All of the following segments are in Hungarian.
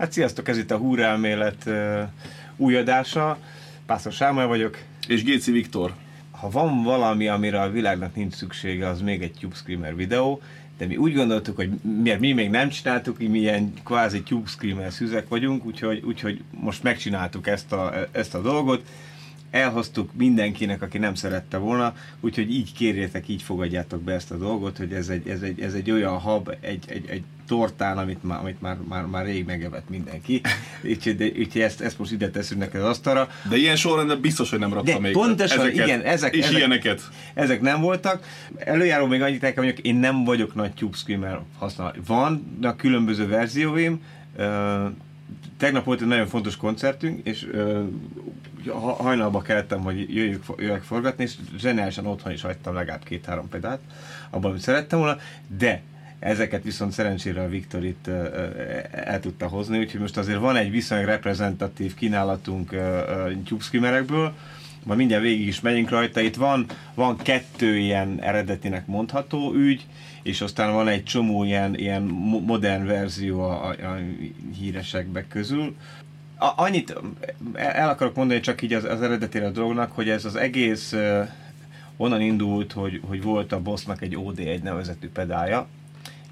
Hát sziasztok, ez itt a Húrelmélet uh, új adása. Pásztor Sámuel vagyok. És Géci Viktor. Ha van valami, amire a világnak nincs szüksége, az még egy Tube Screamer videó, de mi úgy gondoltuk, hogy miért mi még nem csináltuk, mi ilyen kvázi Tube Screamer szüzek vagyunk, úgyhogy, úgyhogy most megcsináltuk ezt a, ezt a dolgot elhoztuk mindenkinek, aki nem szerette volna, úgyhogy így kérjétek, így fogadjátok be ezt a dolgot, hogy ez egy, ez egy, ez egy olyan hab, egy, egy, egy tortán, amit már, amit már, már, már rég megevett mindenki. Úgyhogy, úgyhogy ezt, ezt most ide teszünk neked az asztalra. De ilyen sorrendben biztos, hogy nem raktam De még pontosan, ezeket, igen, ezek, és ezek, ilyeneket. Ezek nem voltak. Előjáró még annyit nekem, hogy én nem vagyok nagy Tube Screamer használó. Vannak különböző verzióim, tegnap volt egy nagyon fontos koncertünk, és hajnalba kellettem, hogy jöjjük, jöjjek forgatni, és zseniálisan otthon is hagytam legalább két-három pedált, abban, amit szerettem volna, de ezeket viszont szerencsére a Viktor itt el tudta hozni, úgyhogy most azért van egy viszonylag reprezentatív kínálatunk tubeskimmerekből, majd mindjárt végig is megyünk rajta. Itt van, van kettő ilyen eredetinek mondható ügy, és aztán van egy csomó ilyen, ilyen modern verzió a, a, a híresekbe közül. A, annyit el akarok mondani csak így az, az eredetére a dolognak, hogy ez az egész onnan indult, hogy, hogy volt a Bossnak egy OD1 nevezetű pedálja,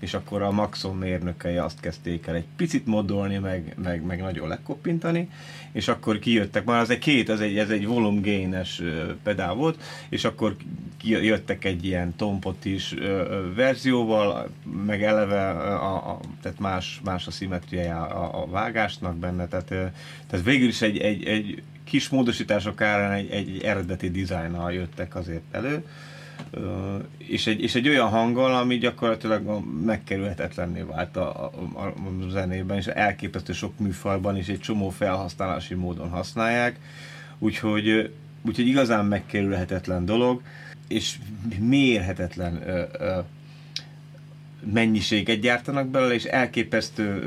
és akkor a Maxon mérnökei azt kezdték el egy picit modolni, meg, meg, meg nagyon lekoppintani, és akkor kijöttek, már az egy két, ez egy, ez egy volume gain-es pedál volt, és akkor jöttek egy ilyen tompot is verzióval, meg eleve a, a, tehát más, más a szimmetriája a, a vágásnak benne, tehát, tehát végül is egy, egy, egy kis módosítások árán egy, egy eredeti dizájnnal jöttek azért elő, és egy, és egy olyan hanggal, ami gyakorlatilag megkerülhetetlenné vált a, a, a zenében, és elképesztő sok műfajban és egy csomó felhasználási módon használják, úgyhogy, úgyhogy igazán megkerülhetetlen dolog, és mérhetetlen ö, ö, mennyiséget gyártanak belőle, és elképesztő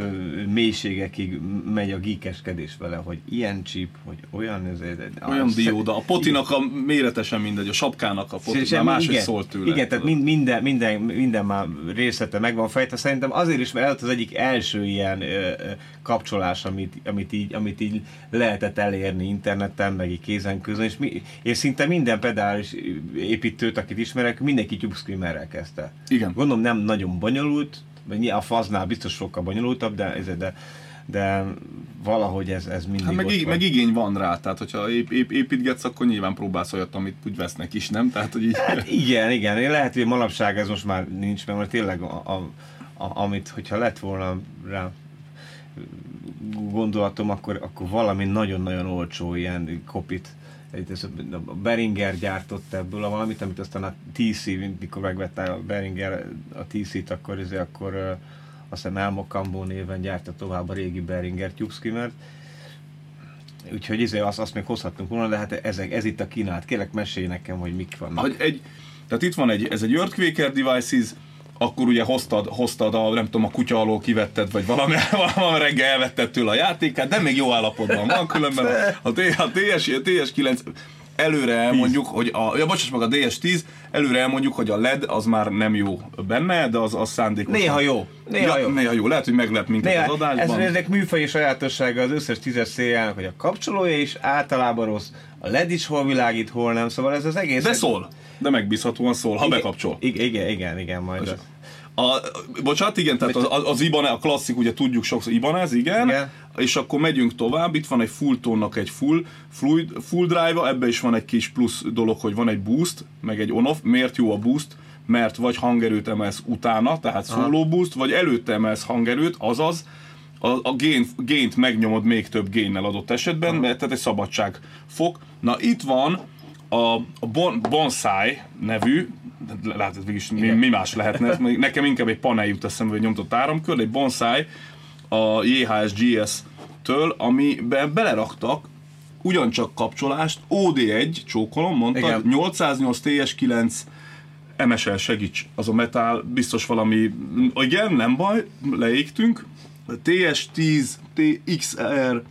mélységekig megy a gíkeskedés vele, hogy ilyen chip, hogy olyan... Ez, olyan a, dióda. A potinak a méretesen mindegy, a sapkának a poti, már más igen, szólt tőle. Igen, tehát mind, minden, minden, minden már részlete megvan fejte. Szerintem azért is, mert ez az egyik első ilyen ö, kapcsolás, amit, amit, így, amit így lehetett elérni interneten, meg így kézen közön, és, mi, és szinte minden pedális építőt, akit ismerek, mindenki tube kezdte. Igen. Gondolom nem nagyon bonyolult, a faznál biztos sokkal bonyolultabb, de, de, de valahogy ez, ez mindig hát meg, ott meg igény van rá, tehát hogyha ép, ép, építgetsz, akkor nyilván próbálsz olyat, amit úgy vesznek is, nem? Tehát, hogy így... hát igen, igen, lehet, hogy manapság ez most már nincs meg, mert tényleg a, a, a, amit, hogyha lett volna rá gondolatom, akkor, akkor valami nagyon-nagyon olcsó ilyen kopit a Beringer gyártott ebből a valamit, amit aztán a TC, mikor megvette a Beringer a TC-t, akkor, ezért, akkor azt hiszem Elmo Cambo néven gyárta tovább a régi Beringer Tube Úgyhogy ezért azt, azt még hozhattunk volna, de hát ez, ez itt a kínálat. Kérlek, mesélj nekem, hogy mik vannak. Hogy egy, tehát itt van egy, ez egy Earthquaker Devices, akkor ugye hoztad, hoztad a, nem tudom, a kutya alól kivetted, vagy valami, valami reggel elvetted tőle a játékát, de még jó állapotban van, különben a, a, a, TS, a TS9 előre elmondjuk, hogy a, ja, bocsáss meg a DS10, előre elmondjuk, hogy a LED az már nem jó benne, de az, az szándékos. Néha jó. Néha ja, jó. Néha jó. Lehet, hogy meglep minket Néha, az adásban. Ez, ezek műfai sajátossága az összes tízes szériának, hogy a kapcsolója is általában rossz, a LED is hol világít, hol nem, szóval ez az egész... De szól. De megbízhatóan szól, ha igen, bekapcsol. Igen, igen, igen, majd az. A, bocsánat, igen, tehát az, az Ibanez, a klasszik, ugye tudjuk sokszor, Ibanez, igen, igen, és akkor megyünk tovább, itt van egy full tónnak egy full, full, full drive ebbe is van egy kis plusz dolog, hogy van egy boost, meg egy on-off, miért jó a boost? Mert vagy hangerőt emelsz utána, tehát solo boost, vagy előtte emelsz hangerőt, azaz a, a gain, gaint megnyomod még több génnel adott esetben, mert tehát egy szabadság fok. Na itt van a, a bon, Bonsai nevű, látod, végig mi, mi, más lehetne, nekem inkább egy panel jut eszembe, hogy nyomtott áramkör, egy Bonsai a JHS GS-től, amiben beleraktak ugyancsak kapcsolást, OD1, csókolom, mondta, Igen. 808 TS9 MSL segíts, az a metál, biztos valami, igen, nem baj, leégtünk, TS10, TXR,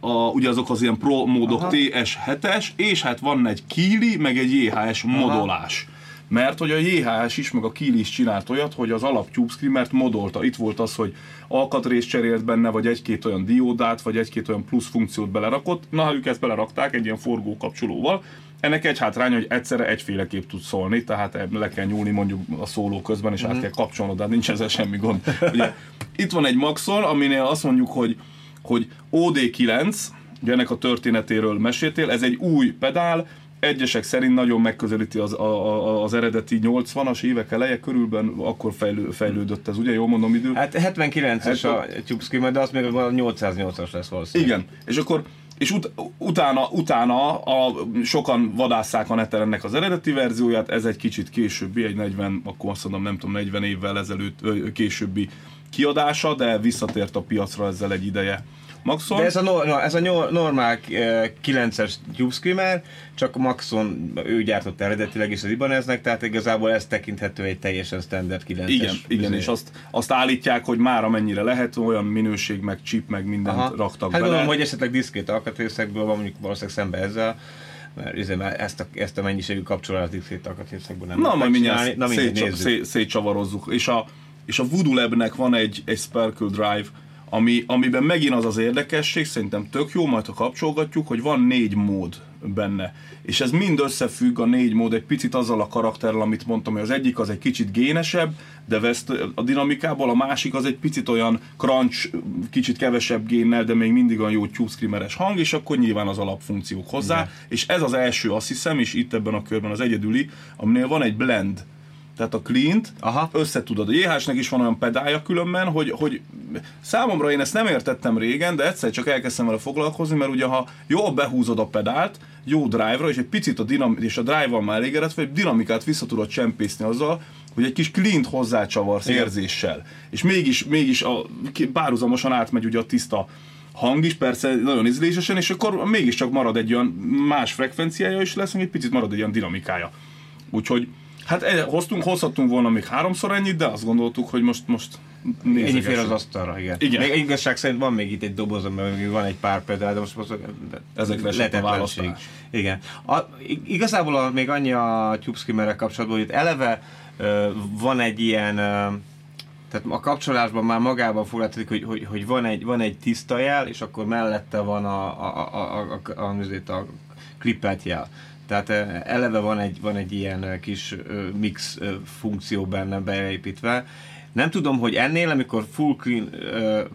a, ugye azok az ilyen pro módok TS7-es, és hát van egy Kili, meg egy JHS modolás. mert hogy a JHS is, meg a Kiel is csinált olyat, hogy az alap Tube Screamert modolta. Itt volt az, hogy alkatrészt cserélt benne, vagy egy-két olyan diódát, vagy egy-két olyan plusz funkciót belerakott. Na, ők ezt belerakták egy ilyen forgó kapcsolóval, ennek egy hátránya, hogy egyszerre egyféleképp tud szólni, tehát le kell nyúlni mondjuk a szóló közben, és mm-hmm. át mhm. kell kapcsolnod, de nincs ezzel semmi gond. Ugye, itt van egy Maxon, aminél azt mondjuk, hogy, hogy OD9, ugye ennek a történetéről meséltél, ez egy új pedál, egyesek szerint nagyon megközelíti az, a, a, az eredeti 80-as évek eleje körülben, akkor fejlő, fejlődött ez, ugye? Jól mondom idő? Hát 79-es a Tube de az még a 808-as lesz valószínűleg. Igen, és akkor és ut- utána, utána a, sokan vadásszák a neten ennek az eredeti verzióját, ez egy kicsit későbbi, egy 40, akkor azt mondom, nem tudom, 40 évvel ezelőtt későbbi kiadása, de visszatért a piacra ezzel egy ideje. Maxon. De ez a, no, ez a normál 9-es Tube Screamer, csak Maxon ő gyártott eredetileg is az Ibaneznek, tehát igazából ez tekinthető egy teljesen standard 9-es. Igen, igen és azt, azt állítják, hogy már amennyire lehet, olyan minőség, meg chip, meg mindent Aha. raktak hát bele. gondolom, hogy esetleg diszkét alkatrészekből van mondjuk valószínűleg szembe ezzel, mert izé, ezt a, ezt a mennyiségű kapcsolatot diszkét alkatrészekből nem Na, majd mindjárt szétcsavarozzuk. Szét, szétcsavarozzuk. És a, és a Voodoo Labnek van egy, egy Sparkle Drive, ami, amiben megint az az érdekesség, szerintem tök jó, majd ha kapcsolgatjuk, hogy van négy mód benne. És ez mind összefügg a négy mód egy picit azzal a karakterrel, amit mondtam, hogy az egyik az egy kicsit génesebb, de veszt a dinamikából, a másik az egy picit olyan crunch, kicsit kevesebb génnel, de még mindig olyan jó tube hang, és akkor nyilván az alapfunkciók hozzá. Igen. És ez az első, azt hiszem, és itt ebben a körben az egyedüli, aminél van egy blend tehát a clean Aha. összetudod. A JH-nek is van olyan pedálja különben, hogy, hogy számomra én ezt nem értettem régen, de egyszer csak elkezdtem vele foglalkozni, mert ugye ha jól behúzod a pedált, jó drive-ra, és egy picit a, dinam- és a drive-val már elégedett, vagy dinamikát vissza tudod csempészni azzal, hogy egy kis clean hozzácsavarsz Igen. érzéssel. És mégis, mégis a, párhuzamosan átmegy ugye a tiszta hang is, persze nagyon ízlésesen, és akkor mégiscsak marad egy olyan más frekvenciája is lesz, egy picit marad egy olyan dinamikája. Úgyhogy Hát eh, hoztunk, hozhattunk volna még háromszor ennyit, de azt gondoltuk, hogy most, most Ennyi fér az asztalra, igen. igen. Még igazság szerint van még itt egy doboz, mert van egy pár pedál, de most, most ezekre sem a választás. Igen. A, igazából a, még annyi a Tube kapcsolatban, hogy itt eleve uh, van egy ilyen uh, tehát a kapcsolásban már magában foglalkozik, hogy, hogy, hogy van, egy, van egy tiszta jel, és akkor mellette van a, a, a, a, a, a, a, a klippelt jel. Tehát eleve van egy, van egy ilyen kis mix funkció benne beépítve. Nem tudom, hogy ennél, amikor full clean,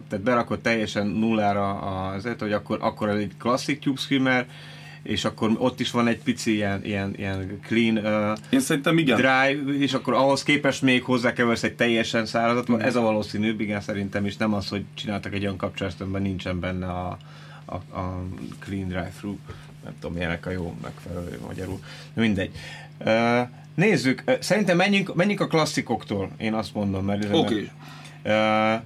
tehát berakott teljesen nullára az hogy akkor, akkor egy klasszik tube screamer, és akkor ott is van egy pici ilyen, ilyen, ilyen clean uh, Én szerintem igen. drive, és akkor ahhoz képest még hozzákeversz egy teljesen szárazat, mm. ez a valószínűbb, igen, szerintem is nem az, hogy csináltak egy olyan kapcsolást, amiben nincsen benne a, a, a clean drive-through nem tudom, milyenek a jó megfelelő magyarul. Mindegy. Nézzük, szerintem menjünk, menjünk a klasszikoktól, én azt mondom, mert... Oké. Okay. Uh,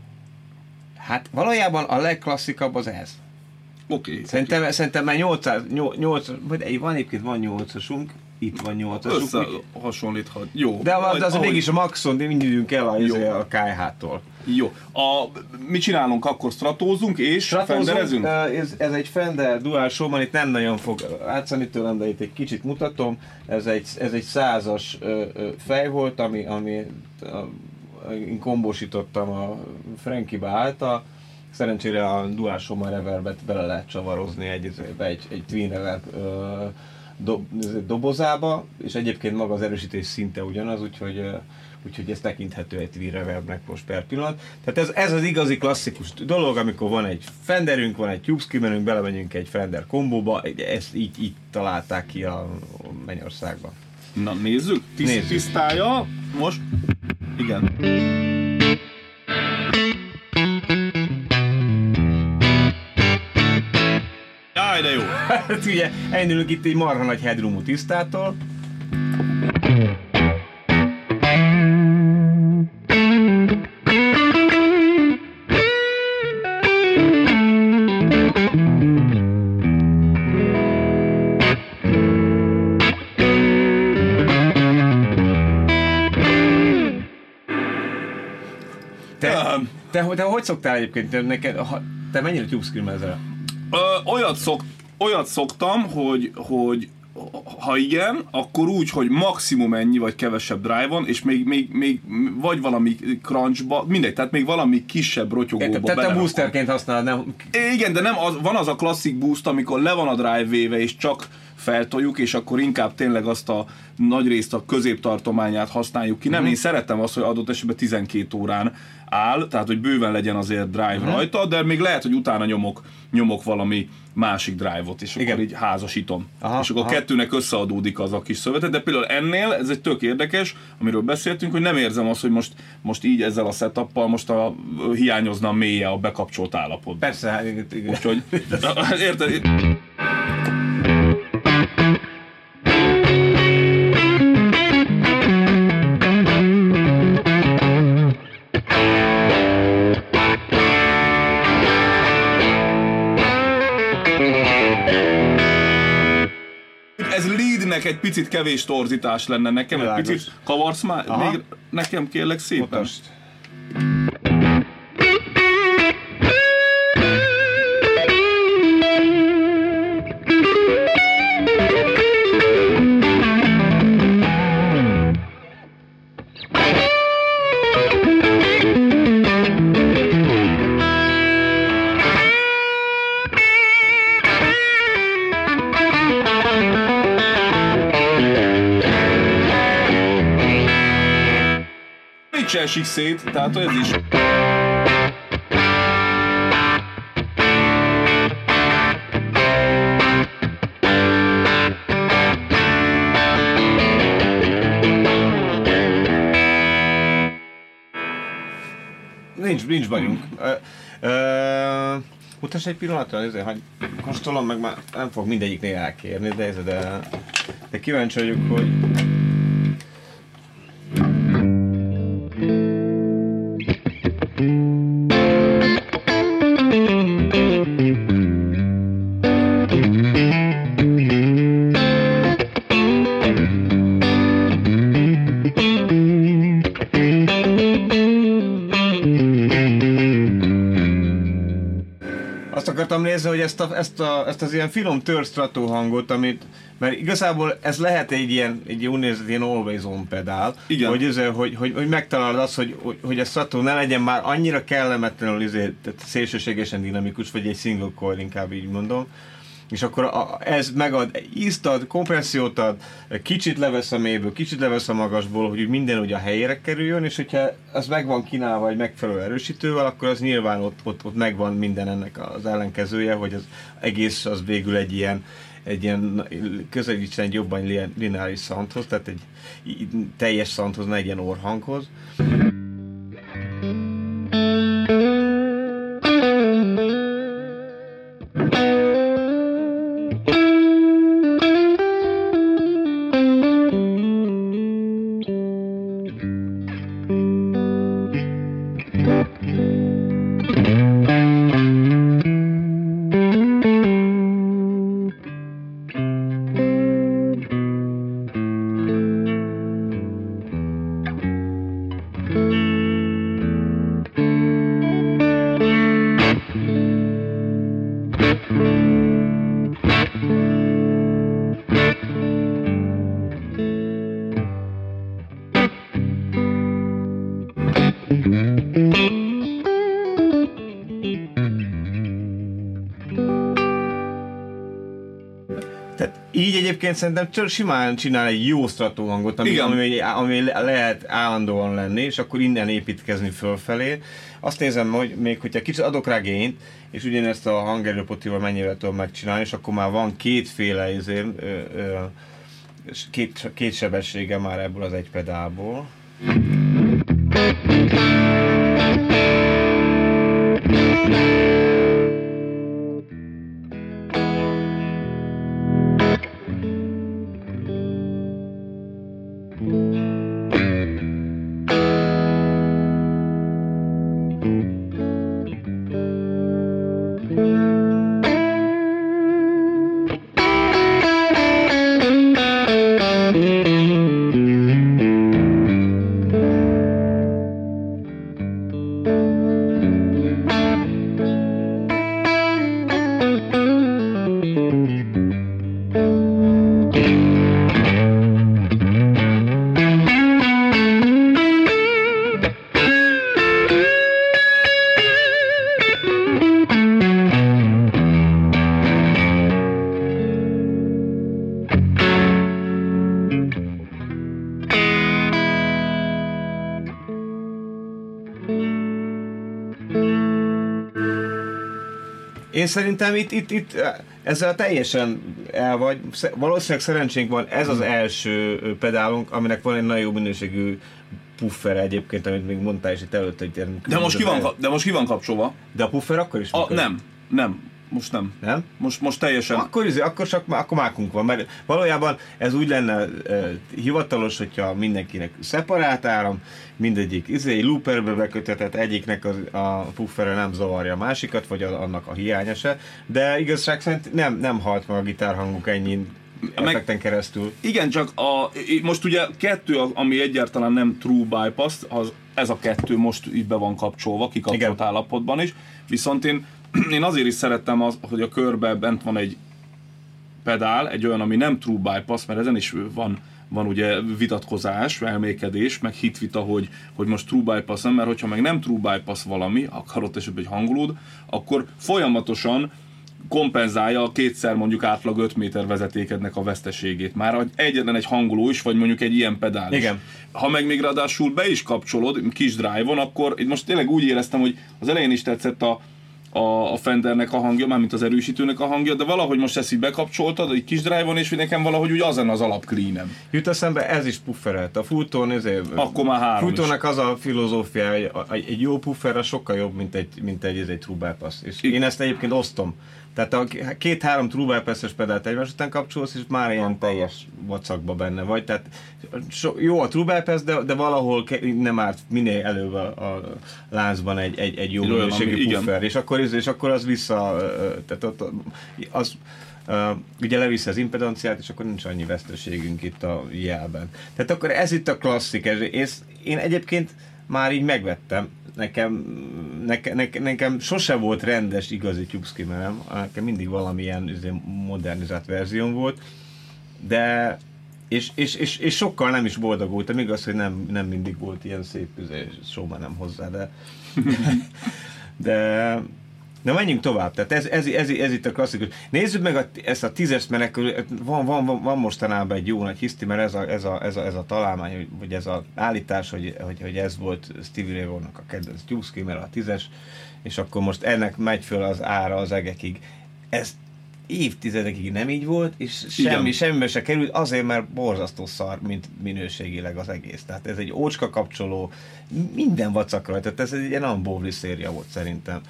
hát valójában a legklasszikabb az ez. Oké. Okay, szerintem, okay. szerintem már 800, 8, vagy van egyébként van 8-asunk, itt van 8-asunk. Összehasonlíthat. Jó. De, az, az, az mégis a Maxon, de mindjegyünk el a, izé, a KH-tól. Jó. A, mit csinálunk akkor? Stratózunk és Stratózunk, fenderezünk? Ez, ez egy Fender Dual Showman, itt nem nagyon fog átszani tőlem, de itt egy kicsit mutatom. Ez egy, ez egy százas fej volt, ami, ami a, én kombosítottam a Frankiba által. Szerencsére a Dual Showman reverbet bele lehet csavarozni egy, egy, egy Twin Reverb do, dobozába, és egyébként maga az erősítés szinte ugyanaz, úgyhogy úgyhogy ez tekinthető egy Twin Reverbnek most per pillanat. Tehát ez, ez az igazi klasszikus dolog, amikor van egy Fenderünk, van egy Tube Screamerünk, belemegyünk egy Fender kombóba, ezt így, így találták ki a Mennyországban. Na nézzük, Tiszt, nézzük. tisztája, most, igen. Hát ugye, elindulunk itt egy marha nagy headroomú tisztától. Te, te hogy szoktál egyébként? Te, neked, ha, te mennyire tube ezzel? Ö, olyat, szok, olyat szoktam, hogy, hogy ha igen, akkor úgy, hogy maximum ennyi, vagy kevesebb drive-on, és még, még, még vagy valami crunchba, mindegy, tehát még valami kisebb rotyogóba Tehát te boosterként használod, nem? Igen, de nem az, van az a klasszik boost, amikor le van a drive véve, és csak feltoljuk, és akkor inkább tényleg azt a nagy részt a középtartományát használjuk ki. Nem, mm. én szeretem azt, hogy adott esetben 12 órán áll, tehát hogy bőven legyen azért drive mm. rajta, de még lehet, hogy utána nyomok, nyomok valami másik drive-ot, és Igen. akkor így házasítom. Aha, és akkor aha. a kettőnek összeadódik az a kis szövetet, de például ennél ez egy tök érdekes, amiről beszéltünk, hogy nem érzem azt, hogy most, most így ezzel a setuppal most a, hiányozna a mélye a bekapcsolt állapot. Persze, hát igen. Úgyhogy, érted? Egy picit kevés torzítás lenne nekem, Világos. egy picit kavarsz már, Aha. még nekem kérlek szépen. Mutasd. Se esik szét, tehát ez is. Nincs, nincs bajunk. Uh, mutass egy pillanatra, ezért, hogy kóstolom, meg már nem fog mindegyiknél elkérni, de, de, de kíváncsi vagyok, hogy ezt, a, ezt, a, ezt az ilyen finom törstrató hangot, amit, mert igazából ez lehet egy ilyen, egy úgynevezett ilyen always on pedál, Igen. Hogy, ez, hogy, hogy, hogy megtalálod azt, hogy, hogy, hogy a strató ne legyen már annyira kellemetlenül izé, tehát szélsőségesen dinamikus, vagy egy single coil, inkább így mondom, és akkor a, ez megad ízt ad, kompressziót ad, kicsit levesz a mélyből, kicsit levesz a magasból, hogy minden ugye a helyére kerüljön, és hogyha az meg van kínálva egy megfelelő erősítővel, akkor az nyilván ott, ott, ott megvan minden ennek az ellenkezője, hogy az egész az végül egy ilyen, egy ilyen közelítsen egy jobban lineáris szanthoz, tehát egy teljes szanthoz, ne egy ilyen orhanghoz. Egyébként szerintem csak simán csinál egy jó strató hangot, ami, ami, ami lehet állandóan lenni, és akkor innen építkezni fölfelé. Azt nézem, hogy még hogyha kicsit adok rá gényt, és ugyanezt a hangerőpotival mennyivel tudom megcsinálni, és akkor már van kétféle izé, két, két sebessége már ebből az egy pedálból. Szerintem itt, itt, itt ezzel teljesen el vagy. Valószínűleg szerencsénk van, ez az első pedálunk, aminek van egy nagyon jó minőségű puffer egyébként, amit még mondtál is itt előtt, hogy de most, ki van, de most ki van kapcsolva? De a puffer akkor is a, Nem, nem. Most nem. Nem? Most, most teljesen... Akkor, izé, akkor, csak, akkor mákunk van, mert valójában ez úgy lenne e, hivatalos, hogyha mindenkinek szeparált áram, mindegyik izé, looperbe bekötetett, egyiknek a, a puffere nem zavarja a másikat, vagy a, annak a hiánya se, de igazság szerint nem, nem halt meg a gitárhanguk ennyi effekten keresztül. Igen, csak a, most ugye kettő, ami egyáltalán nem true bypass, az, ez a kettő most így be van kapcsolva, kikapcsolt állapotban is, viszont én én azért is szerettem, az, hogy a körbe bent van egy pedál, egy olyan, ami nem true bypass, mert ezen is van, van ugye vitatkozás, elmékedés, meg hitvita, hogy, hogy most true bypass nem, mert hogyha meg nem true bypass valami, akár ott esetben egy hangulód, akkor folyamatosan kompenzálja a kétszer mondjuk átlag 5 méter vezetékednek a veszteségét. Már egyetlen egy hangoló is, vagy mondjuk egy ilyen pedál Igen. is. Ha meg még ráadásul be is kapcsolod kis drive-on, akkor itt most tényleg úgy éreztem, hogy az elején is tetszett a, a, a Fendernek a hangja, mármint az erősítőnek a hangja, de valahogy most ezt így bekapcsoltad, egy kis drive-on, és nekem valahogy úgy azon az alap cleanem. Jut eszembe, ez is pufferelt. A Fulton, ezért, Akkor már három Fultonnak az a filozófia, hogy egy jó puffer sokkal jobb, mint egy, mint egy, egy true bypass. És én ezt egyébként osztom. Tehát a két-három true bypass-es pedált egymás után kapcsolsz, és már ilyen teljes vacakba benne vagy. Tehát so, jó a true bypass, de, de valahol nem árt minél előbb a, a láncban egy, egy, egy jó minőségű puffer. És akkor, és akkor az vissza, tehát ott, az, Uh, ugye leviszi az impedanciát, és akkor nincs annyi veszteségünk itt a jelben. Tehát akkor ez itt a klasszik, és én egyébként már így megvettem, nekem, nekem, nekem, nekem sose volt rendes igazi tubeskimmerem, nekem mindig valamilyen izé, modernizált verzióm volt, de és, és, és, és sokkal nem is boldogultam, igaz, hogy nem, nem mindig volt ilyen szép, izé, soha nem hozzá, de de Na menjünk tovább, tehát ez, ez, ez, ez itt a klasszikus. Nézzük meg a, ezt a tízes menek, van, van, van, van mostanában egy jó nagy hiszti, mert ez a, ez a, ez a, ez a találmány, vagy ez az állítás, hogy, hogy, hogy ez volt Stevie Ray Vaughannak a kedvenc Tewksky, mert a tízes, és akkor most ennek megy föl az ára az egekig. Ez évtizedekig nem így volt, és semmi, Igen. semmibe se került, azért, mert borzasztó szar, mint minőségileg az egész. Tehát ez egy ócska kapcsoló, minden vacak rajta, tehát ez egy ilyen unbowli széria volt szerintem.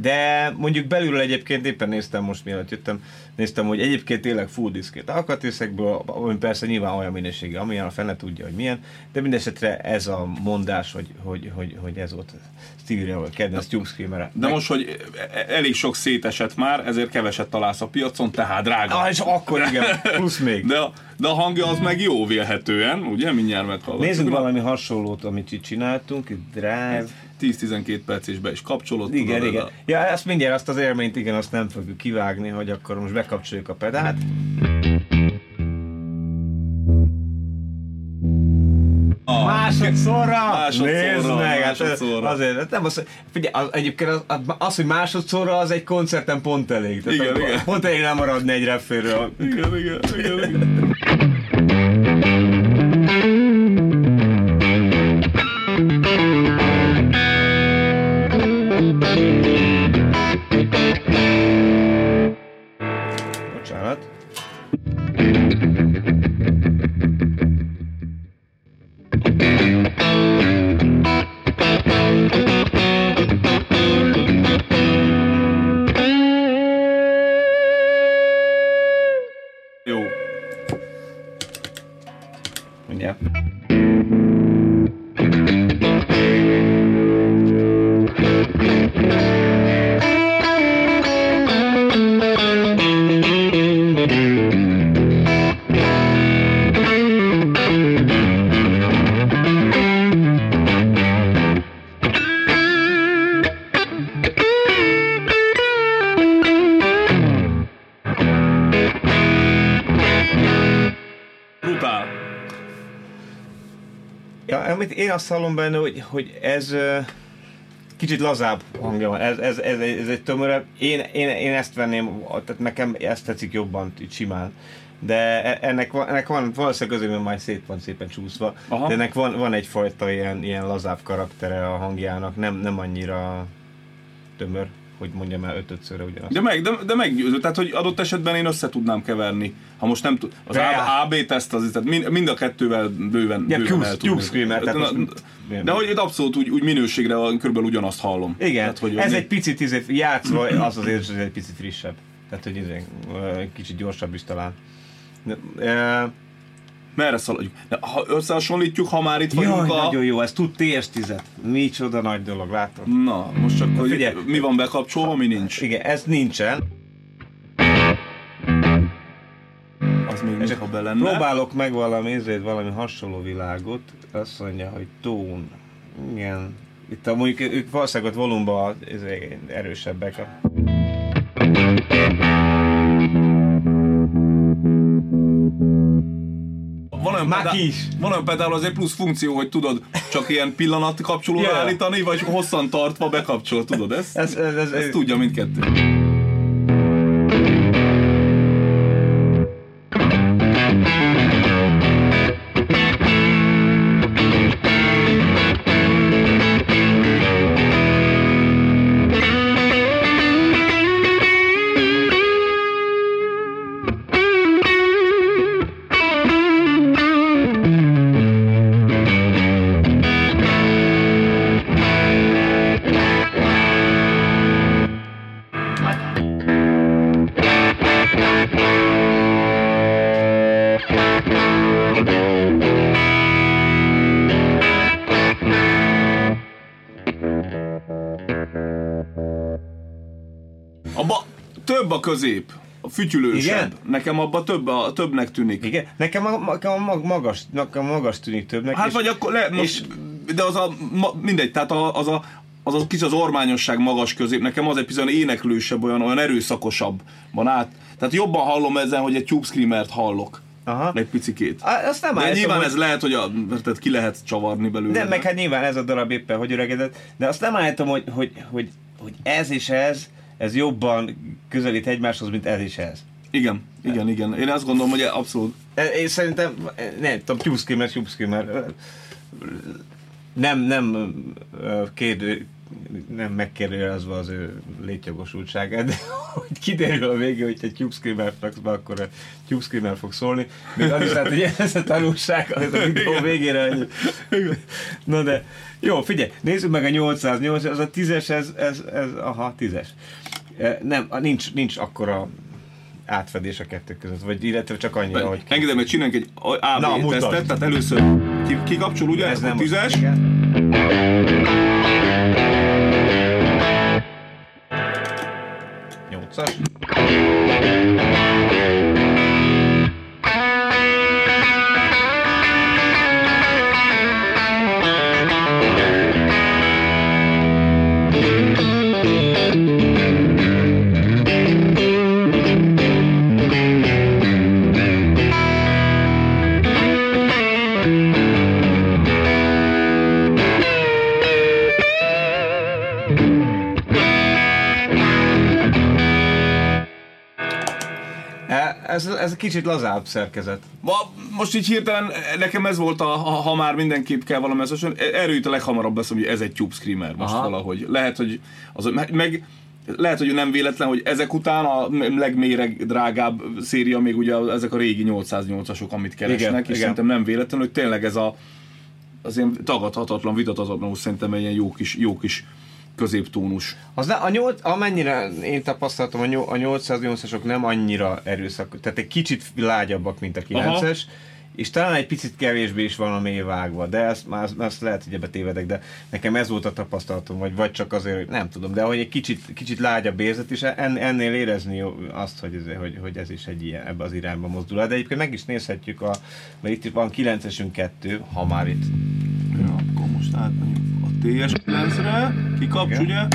De mondjuk belülről egyébként éppen néztem most mielőtt jöttem, néztem, hogy egyébként tényleg full diszkét alkatrészekből, ami persze nyilván olyan minőségi, amilyen a fene tudja, hogy milyen, de mindesetre ez a mondás, hogy, hogy, hogy, hogy ez volt Stevie Ray Vaughan kedvenc Tube Screamer. De most, hogy elég sok szétesett már, ezért keveset találsz a piacon, tehát drága. Ah, és akkor igen, plusz még. De a, de a hangja az meg jó vélhetően, ugye? Mindjárt meghallgatjuk. Nézzük valami hasonlót, amit itt csináltunk, itt Drive. 10-12 perc és be is kapcsolódott. Igen, igen. A... Ja, ezt mindjárt azt az élményt, igen, azt nem fogjuk kivágni, hogy akkor most bekapcsoljuk a pedált. Ah, másodszorra! Másodszorra! Nézd meg! Hát másodszorra. azért, nem az, figyelj, az, egyébként az, az, hogy másodszorra, az egy koncerten pont elég. Tehát igen, igen. Pont elég nem maradni egy reféről. Igen, igen, igen, igen. Én azt hallom benne, hogy, hogy ez kicsit lazább hangja van, ez, ez, ez, ez egy tömörebb. Én, én, én ezt venném, tehát nekem ezt tetszik jobban, így simán. De e, ennek van, ennek van valószínűleg közül majd szét van szépen csúszva, Aha. de ennek van, van egyfajta ilyen, ilyen lazább karaktere a hangjának, nem, nem annyira tömör. Hogy mondjam el ötötszörre ugyanazt. De, meg, de, de meggyőző, tehát hogy adott esetben én össze tudnám keverni. Ha most nem tud, az AB teszt az, tehát mind, mind a kettővel bőven, ja, bőven el Screamer, de, most, de hogy abszolút úgy, úgy minőségre körülbelül ugyanazt hallom. Igen, tehát, hogy ez egy picit izé, játszva, az azért egy picit frissebb. Tehát, hogy izé, kicsit gyorsabb is talán. De, merre szaladjuk. De ha összehasonlítjuk, ha már itt Jaj, vagyunk a... nagyon jó, ez tud TS10-et. Micsoda nagy dolog, látod? Na, most csak, hogy figyelj, mi van bekapcsolva, mi nincs. Igen, ez nincsen. Az még mintha be lenne. Próbálok meg valami, ezért valami hasonló világot. Azt mondja, hogy tone. Igen. Itt a, mondjuk ők valószínűleg ott volumban erősebbek. A... olyan, pedál, van olyan pedál azért plusz funkció, hogy tudod csak ilyen pillanat kapcsolóra yeah. állítani, vagy hosszan tartva bekapcsol, tudod ezt? Ez, ez, ez, ez tudja mindkettő. Közép, a fütyülősebb. Igen? Nekem abban több, a, többnek tűnik. Igen? Nekem a, nekem a magas, nekem a magas tűnik többnek. Hát és, vagy akkor le, most, és, de az a, ma, mindegy, tehát az a, az a kicsit az ormányosság magas közép, nekem az egy picit éneklősebb, olyan, olyan erőszakosabb van át. Tehát jobban hallom ezen, hogy egy tube screamert hallok. Aha. Egy picikét. A, azt nem de nyilván hogy... ez lehet, hogy a, tehát ki lehet csavarni belőle. Nem, meg hát nyilván ez a darab éppen, hogy öregedett, de azt nem állítom, hogy, hogy, hogy, hogy ez és ez, ez jobban közelít egymáshoz, mint ez is ez. Igen, igen, igen. Én azt gondolom, hogy abszolút. E, én szerintem, nem tudom, Tube Screamer, Nem, nem kérdő, nem megkérdőjelezve az ő létjogosultságát, de hogy kiderül a végén, hogy egy Tube Screamer raksz be, akkor a Tube Screamer fog szólni. Még az is lehet, hogy ez a tanulság az a videó végére. Hogy... Na de, jó, figyelj, nézzük meg a 808, az a 10-es, ez, ez, ez, aha, 10-es. Nem, nincs, nincs akkora átfedés a kettő között, vagy illetve csak annyira, hogy... Ki... Engedem, hogy csináljunk egy AB tesztet, tehát először kikapcsol, ugye? Ez nem a tízes. Ez, ez kicsit lazább szerkezet. Ma, most így hirtelen nekem ez volt, a, ha, ha már mindenképp kell valami ez, erről jut a leghamarabb lesz, hogy ez egy Tube Screamer most Aha. valahogy. Lehet, hogy az, meg lehet, hogy nem véletlen, hogy ezek után a legméreg drágább széria még ugye ezek a régi 808-asok, amit keresnek, igen, és igen. szerintem nem véletlen, hogy tényleg ez a az ilyen tagadhatatlan, vitathatatlanul szerintem egy ilyen jó kis, jó kis középtónus. Az ne, a nyolc, amennyire én tapasztaltam, a, nyol, a 808-asok nem annyira erőszak, tehát egy kicsit lágyabbak, mint a 9-es, és talán egy picit kevésbé is van a mély vágva, de ezt, már, ezt lehet, hogy ebbe tévedek, de nekem ez volt a tapasztalatom, vagy, vagy csak azért, hogy nem tudom, de hogy egy kicsit, kicsit lágyabb érzet, és en, ennél érezni azt, hogy ez, hogy, hogy ez is egy ilyen, ebbe az irányba mozdul. De egyébként meg is nézhetjük, a, mert itt van 9-esünk kettő, ha már itt. Ja, akkor most T-es pénzre, kikapcs, ugye?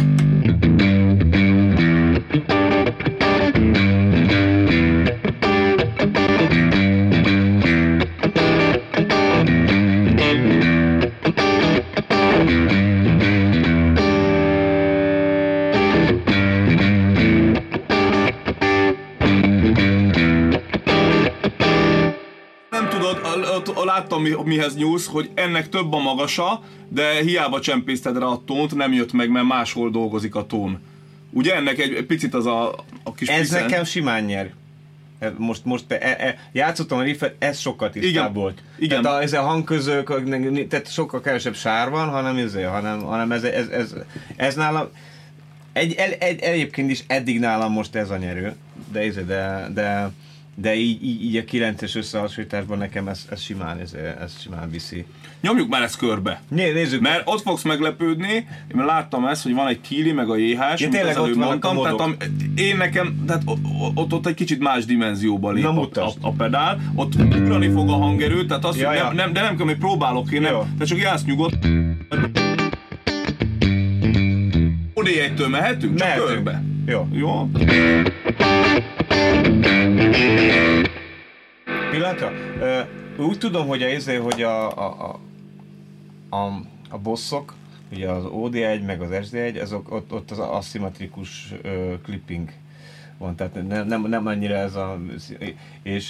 Láttam, mihez nyúlsz, hogy ennek több a magasa, de hiába csempészted rá a tónt, nem jött meg, mert máshol dolgozik a tón. Ugye ennek egy, picit az a, a kis Ez picen... nekem simán nyer. E, most, most e, e, játszottam a riffet, ez sokkal tisztább Igen. volt. Igen. Tehát a, ez a hangközök, tehát sokkal kevesebb sár van, hanem, ez, hanem, hanem ez, ez, ez, ez nálam, egy, egy, egy, egyébként is eddig nálam most ez a nyerő, de, ez- de, de, de így, így, így a 9-es összehasonlításban nekem ez, ez, simán, ez, ez simán viszi. Nyomjuk már ezt körbe. Né, nézzük, Mert ott fogsz meglepődni, én már láttam ezt, hogy van egy Kili, meg a JH-s, amit tényleg ott mondtam, tehát am, én nekem, tehát ott, ott egy kicsit más dimenzióban lép Na, a, a, pedál, ott ugrani fog a hangerő, tehát azt, Ja, hogy ja. nem, nem, de nem kell, hogy próbálok én, nem, te csak jársz nyugodt. OD1-től mehetünk? Csak Mehetünk. körbe. Jó. Jó? Pillanatra. Úgy tudom, hogy a, izé, hogy a, a, a, a, a bosszok, ugye az OD1 meg az SD1, azok, ott, ott az aszimmetrikus clipping van, tehát nem, nem, nem annyira ez a... És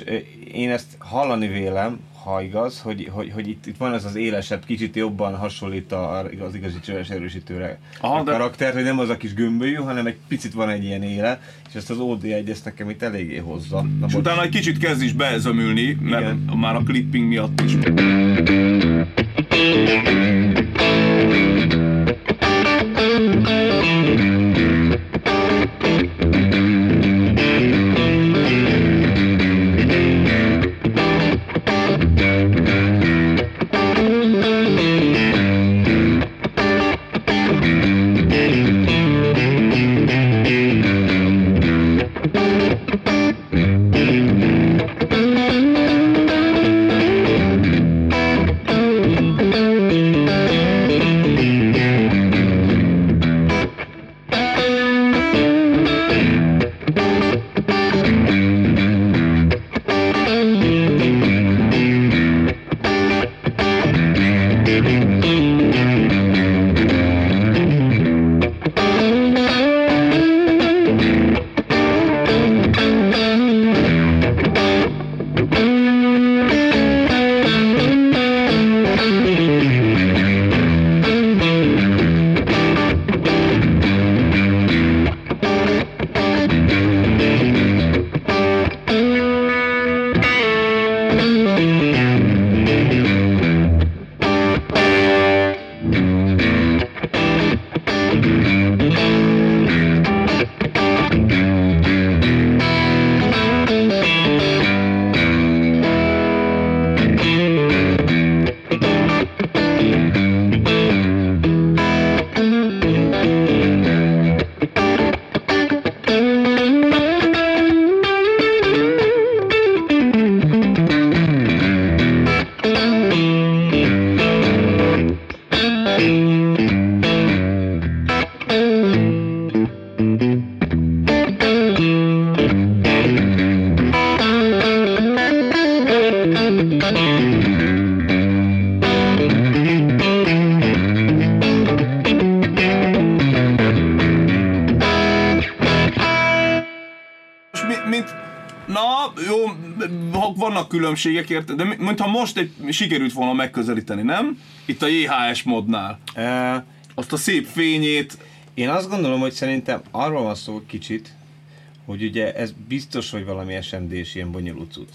én ezt hallani vélem, ha igaz, hogy, hogy, hogy itt, itt van ez az élesebb, kicsit jobban hasonlít a- az igazi csöves erősítőre Aha, a de- karakter, hogy nem az a kis gömbölyű, hanem egy picit van egy ilyen éle, és ezt az OD1 ezt nekem itt eléggé hozza. Na, És utána egy kicsit kezd is bezömülni, mert Igen. már a clipping miatt is. Vannak különbségek, érted, de mi- mintha most egy, sikerült volna megközelíteni, nem? Itt a JHS modnál. Ö, Azt a szép fényét, Én azt gondolom, hogy szerintem arról van szó kicsit, hogy ugye ez biztos, hogy valami SMD-s ilyen bonyolult cucc.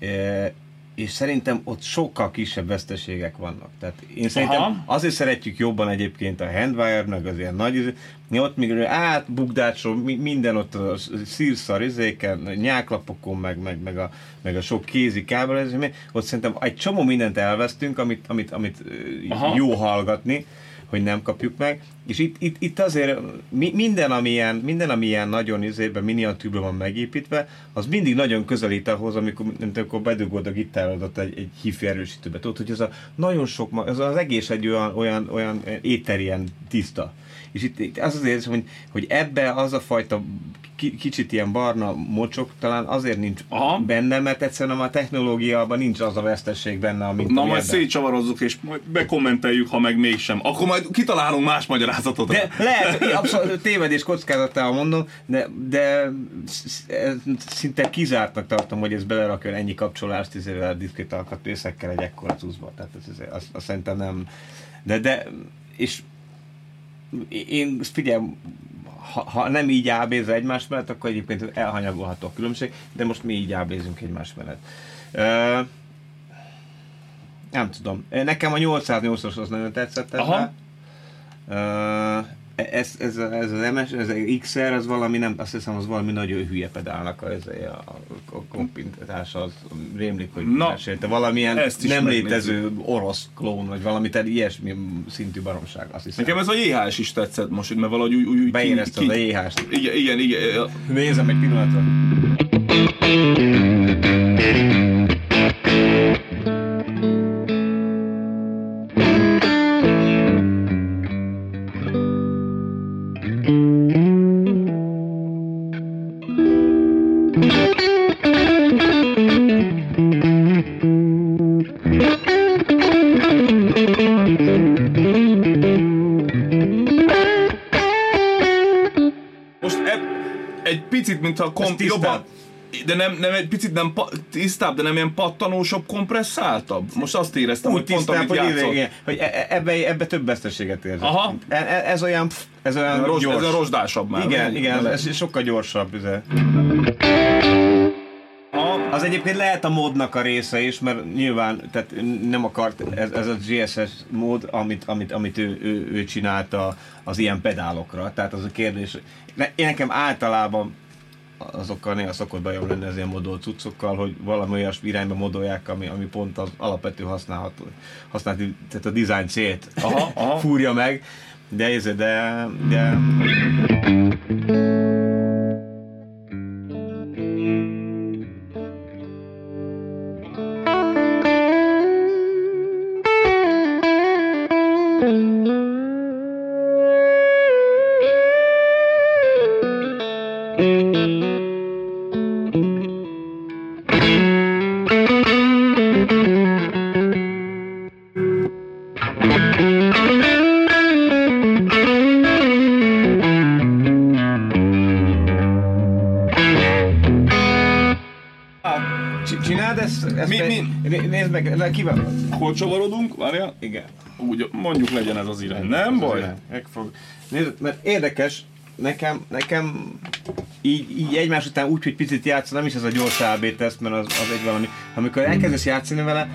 E, és szerintem ott sokkal kisebb veszteségek vannak. Tehát én szerintem Aha. azért szeretjük jobban egyébként a Handwire, meg az ilyen nagy, izé- ott még át bugdácsról, mi- minden ott a szírszar izéken, nyáklapokon, meg, meg, meg, a, meg a sok kézi kábel, ott szerintem egy csomó mindent elvesztünk, amit, amit, amit Aha. jó hallgatni, hogy nem kapjuk meg. És itt, itt, itt azért mi, minden, ami ilyen, minden, ami ilyen nagyon izében, miniatűrben van megépítve, az mindig nagyon közelít ahhoz, amikor, mint amikor bedugod a gitárodat egy, egy hifi erősítőbe. Tudod, hogy az a nagyon sok, ma- az, egész egy olyan, olyan, olyan éter ilyen tiszta. És itt, itt az az érzés, hogy, hogy ebbe az a fajta ki, kicsit ilyen barna mocsok talán azért nincs Aha. benne, mert egyszerűen a technológiában nincs az a vesztesség benne, amit na majd ebben. szétcsavarozzuk és majd bekommenteljük, ha meg mégsem. Akkor majd kitalálunk más magyarázatot. De lehet, abszolút tévedés kockázatával mondom, de, de szinte kizártnak tartom, hogy ez belerakjon ennyi kapcsolást izével, diszkrét alkatrészekkel egy ekkora cuccba. Tehát ez, ez, azt, azt szerintem nem. De, de, és én figyelj, ha, ha nem így ábéz egymás mellett, akkor egyébként elhanyagolható a különbség, de most mi így ábézünk egymás mellett. Uh, nem tudom. Nekem a 808-as az nagyon tetszett. Aha. Uh, ez, ez, ez, az MS, ez az XR, ez valami nem, azt hiszem, az valami nagyon hülye pedálnak a, ez a, a, kompintás, az rémlik, hogy Na, mesélte. Valamilyen nem létező orosz klón, vagy valami, tehát ilyesmi szintű baromság, azt hiszem. Nekem ez a JH-s is tetszett most, mert valahogy úgy, úgy Beérezted a JH-st. Igen, igen, igen. Nézem egy pillanatra. De nem, nem egy picit nem pa, tisztább, de nem ilyen pattanósabb, kompresszáltabb? Most azt éreztem, Úgy hogy pont amit hogy. Igen, hogy e- e- ebbe, ebbe több veszteséget érzek. Aha. E, ez olyan, ez olyan ez gyors. Ez a rozsdásabb már. Igen, igen, ez sokkal gyorsabb. Ez. Az egyébként lehet a módnak a része is, mert nyilván tehát nem akart, ez, ez a GSS mód, amit, amit, amit ő, ő, ő csinálta az ilyen pedálokra. Tehát az a kérdés, én nekem általában azokkal néha szokott bajom lenni az ilyen modolt cuccokkal, hogy valami olyas irányba modolják, ami, ami pont az alapvető használható, használható tehát a design célt aha, aha. fúrja meg, de ez, de, de meg, kivel? Hol csavarodunk? Várjál? Igen. Úgy, mondjuk legyen ez az irány. Nem baj? Irány. Megfog. Nézd, mert érdekes, nekem, nekem így, így egymás után úgy, hogy picit játszom, nem is ez a gyors AB teszt, mert az, az egy valami. Amikor elkezdesz játszani vele,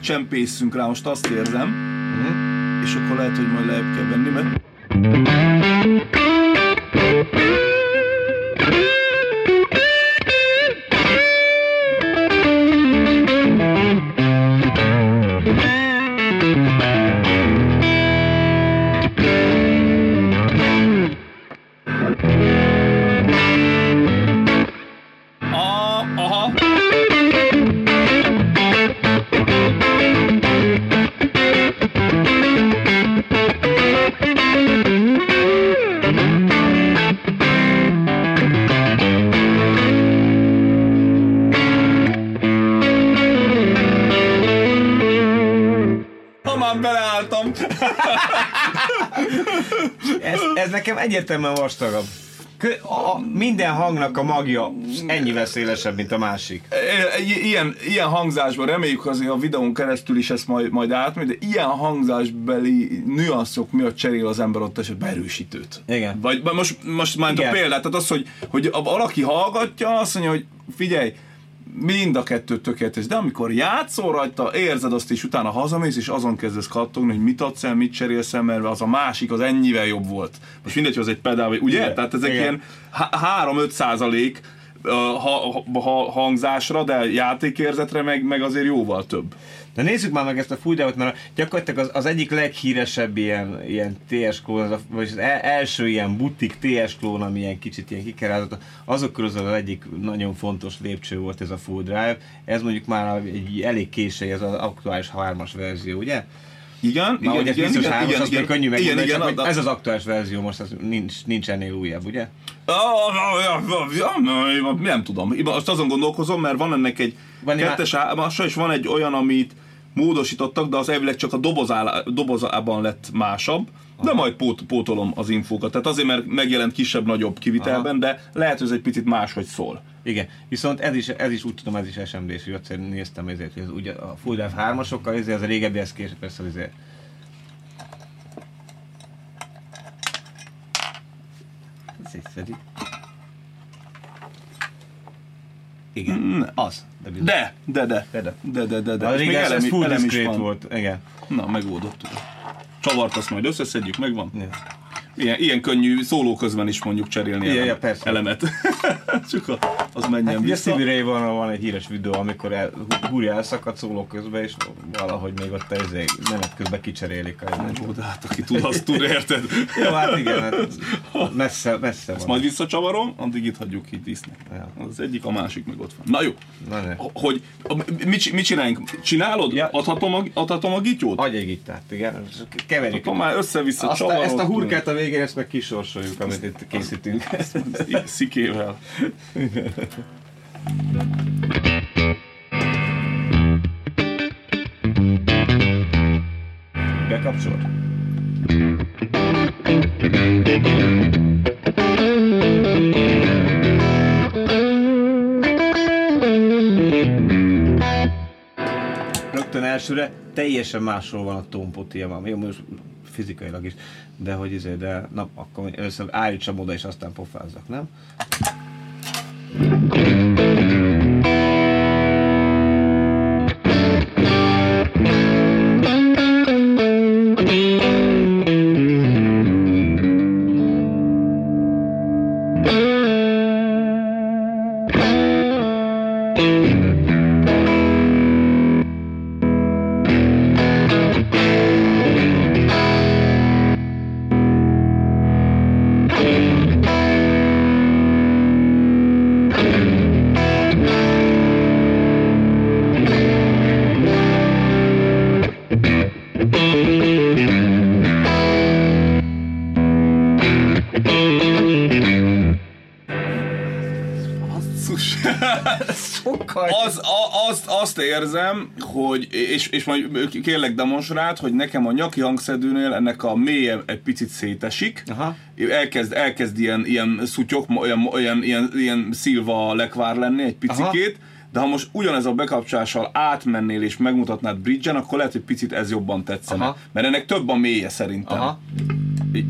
itt csempészünk rá, most azt érzem, uh-huh. és akkor lehet, hogy majd lehet kell venni, mert egyértelműen vastagabb. A, minden hangnak a magja ennyivel szélesebb, mint a másik. E, e, ilyen, ilyen hangzásban, reméljük azért a videón keresztül is ezt majd, majd átmegy, de ilyen hangzásbeli nüanszok miatt cserél az ember ott esetben erősítőt. Igen. Vagy most, most már a példát, tehát az, hogy, hogy valaki hallgatja, azt mondja, hogy figyelj, mind a kettő tökéletes, de amikor játszol rajta, érzed azt, és utána hazamész, és azon kezdesz kattogni, hogy mit adsz el, mit cserélsz el, mert az a másik az ennyivel jobb volt. Most mindegy, hogy az egy pedál, ugye? Igen. Tehát ezek Igen. ilyen 3-5 százalék, ha, ha, hangzásra, de játékérzetre meg, meg azért jóval több. De nézzük már meg ezt a fújdávot, mert gyakorlatilag az, az egyik leghíresebb ilyen, ilyen TS klón, az a, vagy az első ilyen butik TS klón, ami ilyen kicsit ilyen kikerázott, azok közül az egyik nagyon fontos lépcső volt ez a full drive. Ez mondjuk már egy elég késői, ez az aktuális 3-as verzió, ugye? Igen, Na, igen, igen, biztos igen, hármas, igen, igen, könnyű igen, igen, igen, ez az aktuális verzió, most az nincs, nincs ennél újabb, ugye? Nem tudom. Most azon gondolkozom, mert van ennek egy van kettes álmása, és van egy olyan, amit módosítottak, de az elvileg csak a dobozá, dobozában lett másabb. Aha. De majd pót, pótolom az infókat. Tehát azért, mert megjelent kisebb-nagyobb kivitelben, Aha. de lehet, hogy ez egy picit máshogy szól. Igen, viszont ez is, ez is úgy tudom, ez is SMD-s, hogy egyszer néztem ezért, hogy ez ugye a Full Dive 3-asokkal, ezért az a régebbi ez később persze azért. Szétszedi. Igen, mm. az. De, de, de. De, de, de, de. de, de. A még elem, ez full elem is van. volt, igen. Na, megoldottuk. Csavart azt majd összeszedjük, megvan? Yeah. Ilyen, ilyen könnyű szóló közben is mondjuk cserélni ja, ja, persze. elemet. Csak a, az menjen hát, vissza. Ray van, van egy híres videó, amikor el, húrja elszakad szóló közben, és valahogy még ott az menet közben kicserélik. A Ó, de hát aki tud, azt tud, érted? Jó, hát igen, hát messze, messze Ezt van. majd visszacsavarom, addig itt hagyjuk ki tisztnek. Ja. Az egyik, a másik meg ott van. Na jó, Na, ne. hogy mit, mit csináljunk? Csinálod? Ja. Adhatom, a, adhatom a gityót? Adj egy gittát, igen. Keverjük. Akkor már össze-vissza Ezt a hurkát a végén ezt meg kisorsoljuk, amit itt készítünk. Szikével. Bekapcsolt? Rögtön elsőre teljesen másról van a tónpoti, Jó, most fizikailag is, de hogy izé, de na, akkor először állítsam oda, és aztán pofázzak, nem? Érzem, hogy, és, és majd kérlek demonstrált, hogy nekem a nyaki hangszedőnél ennek a mélye egy picit szétesik. Aha. Elkezd, elkezd ilyen, ilyen szutyok, olyan, olyan, ilyen, ilyen szilva lekvár lenni egy picikét. Aha. De ha most ugyanez a bekapcsolással átmennél és megmutatnád bridge-en, akkor lehet, hogy picit ez jobban tetszene. Aha. Mert ennek több a mélye szerintem. Aha. Így.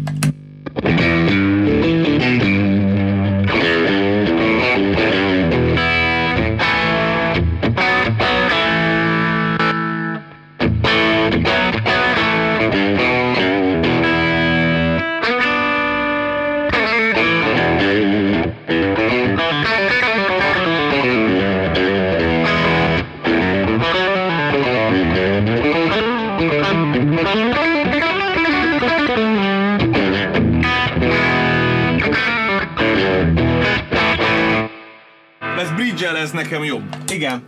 Ez nekem jobb. Igen.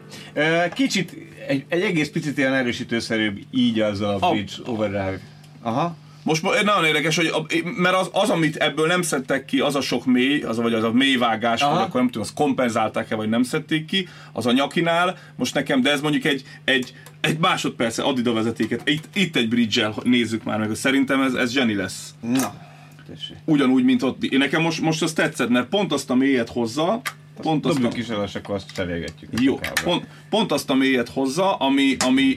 Kicsit, egy, egy egész picit ilyen erősítőszerűbb így az a bridge a, overdrive. Aha. Most nagyon érdekes, hogy a, mert az, az, amit ebből nem szedtek ki, az a sok mély, az, vagy az a mély vágás, vagy akkor nem tudom, azt kompenzálták-e, vagy nem szedték ki, az a nyakinál, most nekem, de ez mondjuk egy, egy, egy másodperce Adida vezetéket, itt, itt egy bridge nézzük már meg, szerintem ez, ez zseni lesz. Na. Ugyanúgy, mint ott. Én nekem most, most az tetszett, mert pont azt a mélyet hozza, Pont azt a... és akkor azt cserélgetjük. Jó, pont, pont azt a mélyet hozza, ami, ami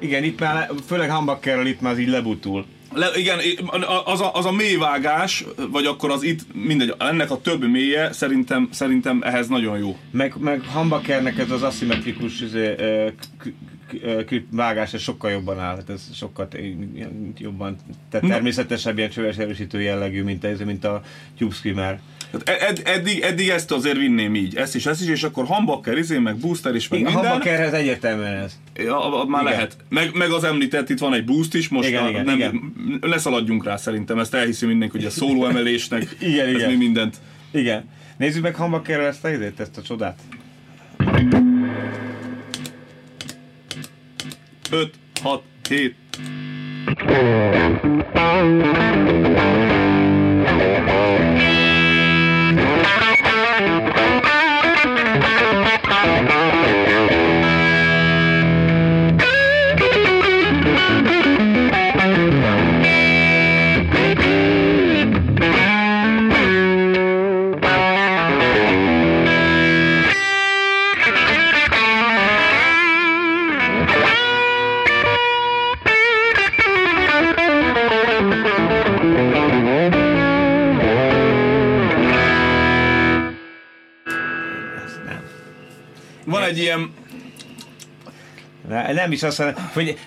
Igen, igen, itt már, főleg humbuckerrel itt már az így lebutul. Le, igen, az a, az a mélyvágás, vagy akkor az itt, mindegy, ennek a több mélye szerintem, szerintem ehhez nagyon jó. Meg, meg humbuckernek ez az aszimmetrikus izé, vágás ez sokkal jobban áll, hát ez sokkal jobban, tehát természetesebb ilyen csöves erősítő jellegű, mint, ez, mint a Tube Screamer. Hát ed, eddig, eddig ezt azért vinném így, ezt is, ezt is, és akkor hambakker, izé, meg booster is, meg igen, minden. Humbackerhez egyértelműen ez. Ja, már igen. lehet. Meg, meg az említett, itt van egy boost is, most igen, a, igen, nem, igen. leszaladjunk rá szerintem, ezt elhiszi mindenki, hogy a szóló emelésnek, igen, ez igen. mi mindent. Igen. Nézzük meg Humbackerrel ezt a, ezt a csodát. 5, 6, 7. nem is azt mondom, hogy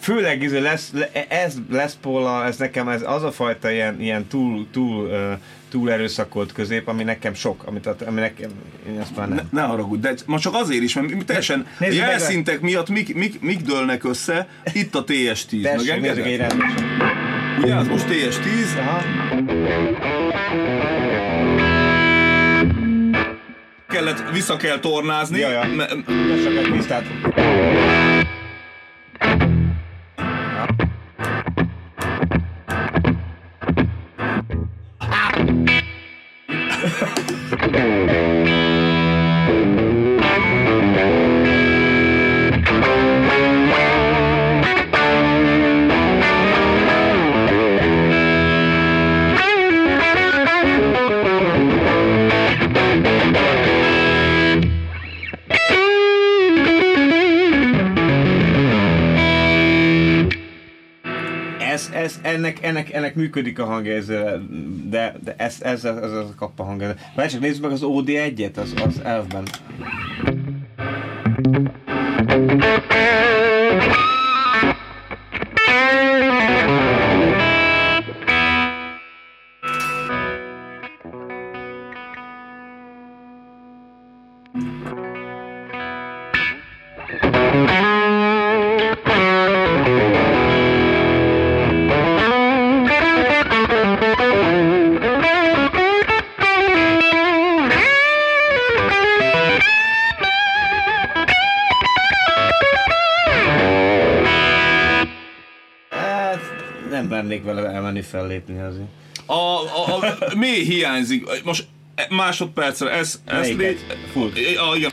főleg ez lesz, ez lesz Paula, ez nekem ez az a fajta ilyen, ilyen túl, túl, uh, túl erőszakolt közép, ami nekem sok, amit, ami nekem, én azt már nem. Ne, ne haragudj, de most csak azért is, mert teljesen a jelszintek miatt mik, mik, mik dőlnek össze, itt a TS10. Tessék, egy rendesen. Ugye, az most TS10. Aha. kellett, vissza kell tornázni. Jaja. Me- Csak egy ennek, ennek, működik a hangja, ez, de, de ez, ez, ez, ez, a hangja. Várj csak nézzük meg az OD1-et, az, az elfben. Elmenni fellépni azért. A, a, a mély hiányzik. Most másodpercre ez, ez légy... A, igen.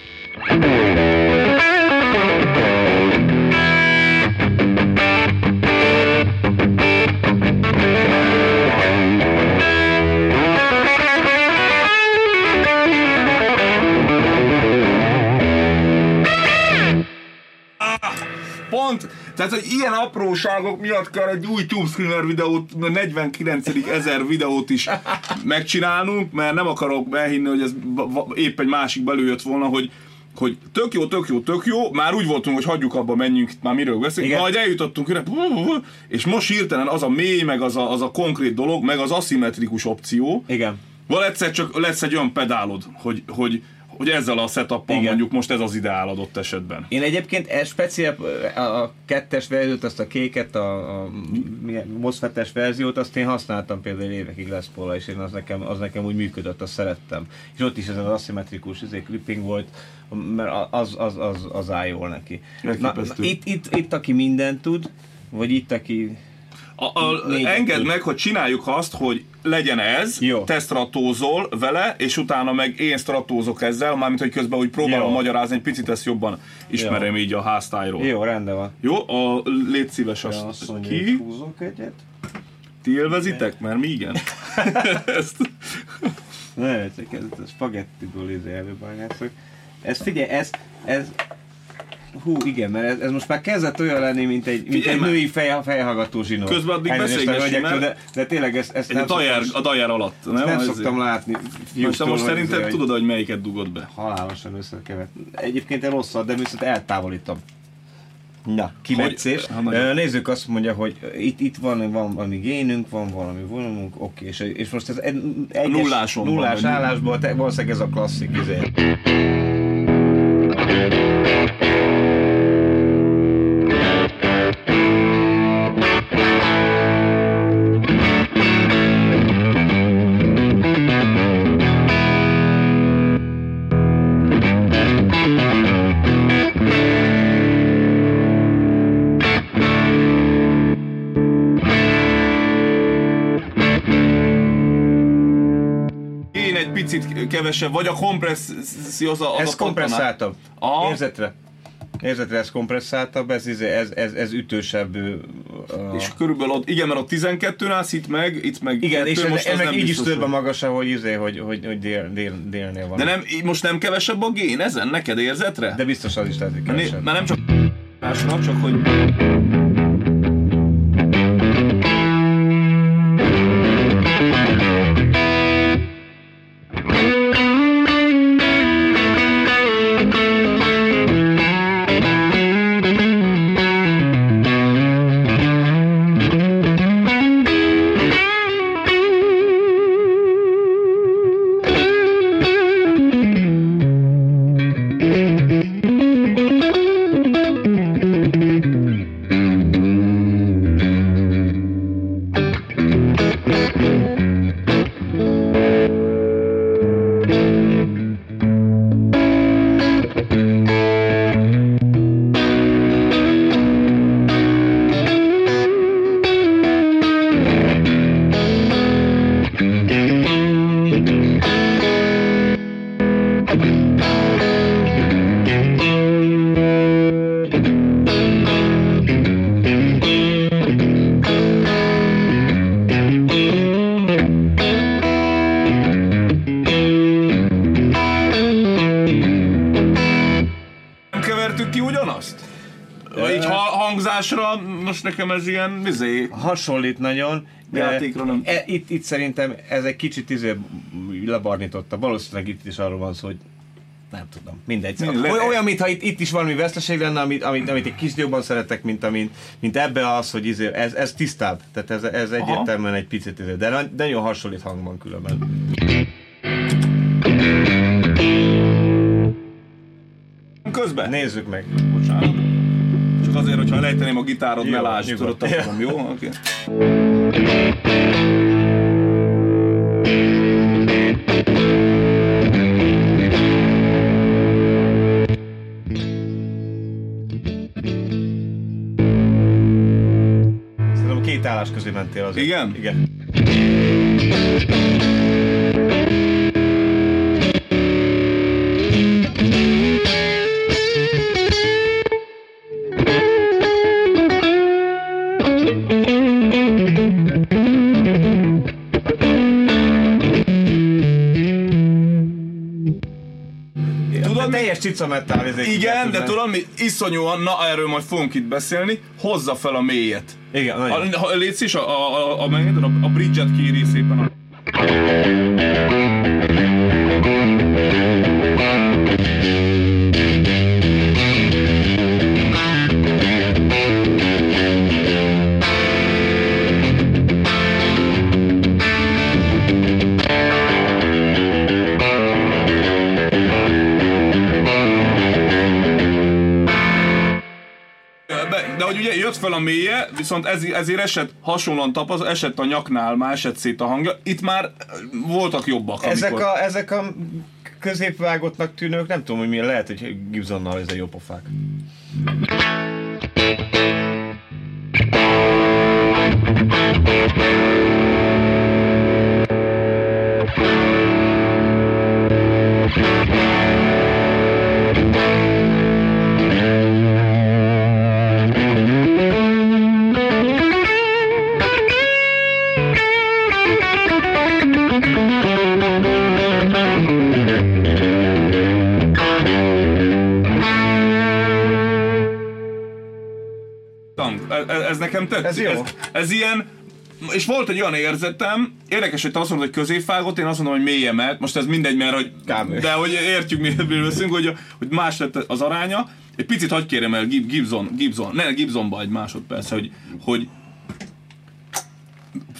Tehát hogy ilyen apróságok miatt kell egy új Tube Screamer videót, 49. ezer videót is megcsinálnunk, mert nem akarok elhinni, hogy ez épp egy másik belőjött volna, hogy hogy tök jó, tök jó, tök jó, már úgy voltunk, hogy hagyjuk abba, menjünk, már miről beszélünk, majd eljutottunk ide, és most hirtelen az a mély, meg az a, az a konkrét dolog, meg az aszimmetrikus opció, Igen. Val egyszer csak lesz egy olyan pedálod, hogy, hogy, hogy ezzel a setup mondjuk most ez az ideál adott esetben. Én egyébként e speciál, a, a kettes verziót, azt a kéket, a, a milyen, MOSFET-es verziót, azt én használtam például évekig Les Paul-ra, és én az nekem, az nekem úgy működött, azt szerettem. És ott is ez az aszimmetrikus izé, clipping volt, mert az, az, az, az áll jól neki. Na, itt, itt, itt, aki mindent tud, vagy itt, aki A, a, engedd meg, hogy csináljuk azt, hogy legyen ez, Jó. te stratózol vele, és utána meg én stratózok ezzel, mármint hogy közben úgy próbálom Jó. magyarázni, egy picit ezt jobban ismerem így a háztájról. Jó, rendben van. Jó, a, légy szíves azt, azt ki? húzok egyet. Ti élvezitek? Mert mi igen. ezt, Ne, csak ez a spagettiből izé előbányászok. Ez figyelj, ez, ez, Hú, igen, mert ez, ez most már kezdett olyan lenni, mint egy, mint Figyelj egy már. női fej, fejhallgató zsinó. Közben addig beszélgessünk, mert- de, de tényleg ezt, ezt Egy nem, a dajer, szoktam, a dajer alatt. Nem, nem Ez- szoktam látni Most, most izé, hogy tudod, hogy melyiket dugod be? Halálosan összekevet. Egyébként egy rosszat, de viszont eltávolítom. Na, kimetszés. Hogy- Nézzük azt mondja, hogy itt, itt van, van valami génünk, van valami vonalunk, oké, és, és most ez egy, egyes, nulláson van, nullás vagy- állásból, te, valószínűleg ez a klasszik izé. Kevesebb, vagy a kompresszió az a, az Ez a kompresszáltabb. Aha. Érzetre. Érzetre ez kompresszáltabb, ez, izé- ez, ez, ez ütősebb. a- És körülbelül ott, igen, mert ott 12 állsz, itt meg, itt meg igen, kettő, és ez, most ez az meg így is több a hogy- magasa, hogy, izé, hogy, hogy, hogy dél, dél, délnél van. De nem, most nem kevesebb a gén ezen, neked érzetre? De biztos az is lehet, hogy kevesebb. Már nem csak másnak, csak hogy... nekem ez ilyen, izé, hasonlít nagyon. Játékra nem. E, itt, itt szerintem ez egy kicsit izé lebarnította. Valószínűleg itt is arról van szó, hogy nem tudom, mindegy. Mi, le- Oly- Olyan, mintha itt, itt is valami veszteség lenne, amit, amit, amit egy kis jobban szeretek, mint, amit, mint ebbe az, hogy izé, ez, ez tisztább. Tehát ez, ez egyértelműen egy picit izé, de, de nagyon hasonlít hangban különben. közben. Nézzük meg. Bocsánat. Csak azért, hogyha elejteném a gitárod, Jó, ne lásd, tudod, tapadom, jó? Oké. Szerintem két állás közé mentél azért. Igen? Igen. Tudod, mi- teljes cica metal. ez egy Igen, de tudod mi? Iszonyúan, na erről majd fogunk itt beszélni, hozza fel a mélyet. Igen, nagyon. A, légy is, a, a, a, a, a, a, bridge-et kéri szépen. A... viszont ez, ezért esett hasonlóan tapaz, esett a nyaknál, már esett szét a hangja. Itt már eh, voltak jobbak. Ezek amikor- a, ezek a középvágottnak tűnők, nem tudom, hogy milyen lehet, hogy Gibsonnal ez a jó pofák. Ez, ez nekem tetszik. Ez jó. Ez, ez ilyen, és volt egy olyan érzetem, érdekes, hogy te azt mondod, hogy középfágot, én azt mondom, hogy mélyemelt, most ez mindegy, mert hogy, de hogy értjük, miről beszélünk, hogy, hogy más lett az aránya. Egy picit hagyd kérem el Gib- Gibson, Gibson, ne Gibsonba egy másodperc, hogy, hogy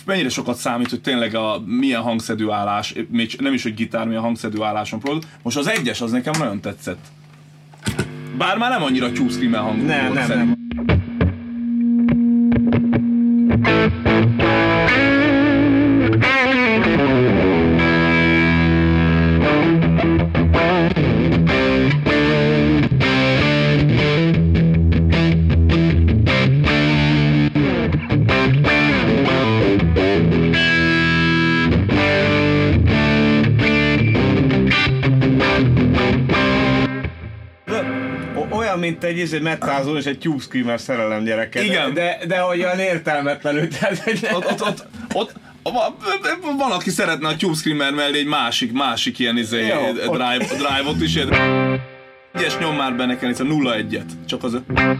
mennyire sokat számít, hogy tényleg a milyen hangszedő állás, még nem is, hogy gitár, milyen hangszedő álláson próbál. Most az egyes, az nekem nagyon tetszett. Bár már nem annyira Screamer hangú Nem, volt nem, szerintem. nem. Egy izé metázó és egy Tube Screamer szerelem gyereke. Igen. De, de hogy olyan értelmetlenül. Tehát, hogy ott, ott, ott, ott va- van, aki szeretne a Tube Screamer mellé egy másik, másik ilyen izé, Jó, drive, drive-ot is. Egyes nyom már be nekem, itt a 0-1-et. Csak az... Ja,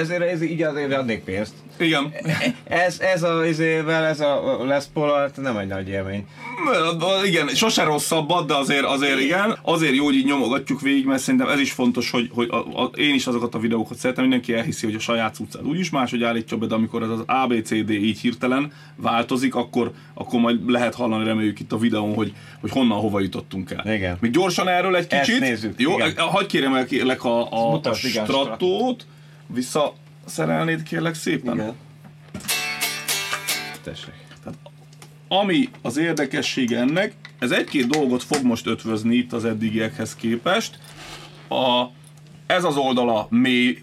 ezért ez, így azért adnék pénzt. Igen. Ez, ez a izével, ez a Les Paul nem egy nagy élmény. Igen, sose rosszabbat, de azért, azért igen. Azért jó, hogy így nyomogatjuk végig, mert szerintem ez is fontos, hogy, hogy a, a, én is azokat a videókat szeretem, mindenki elhiszi, hogy a saját cuccát úgyis máshogy állítja be, de amikor ez az ABCD így hirtelen változik, akkor, akkor majd lehet hallani, reméljük itt a videón, hogy, hogy honnan, hova jutottunk el. Igen. Még gyorsan erről egy Ezt kicsit. nézzük, Jó, hagyj kérem el kérlek a, a, a Mutasd, igen, stratót, visszaszerelnéd kérlek szépen. Tessék. Ami az érdekessége ennek, ez egy-két dolgot fog most ötvözni itt az eddigiekhez képest. A, ez az oldala mély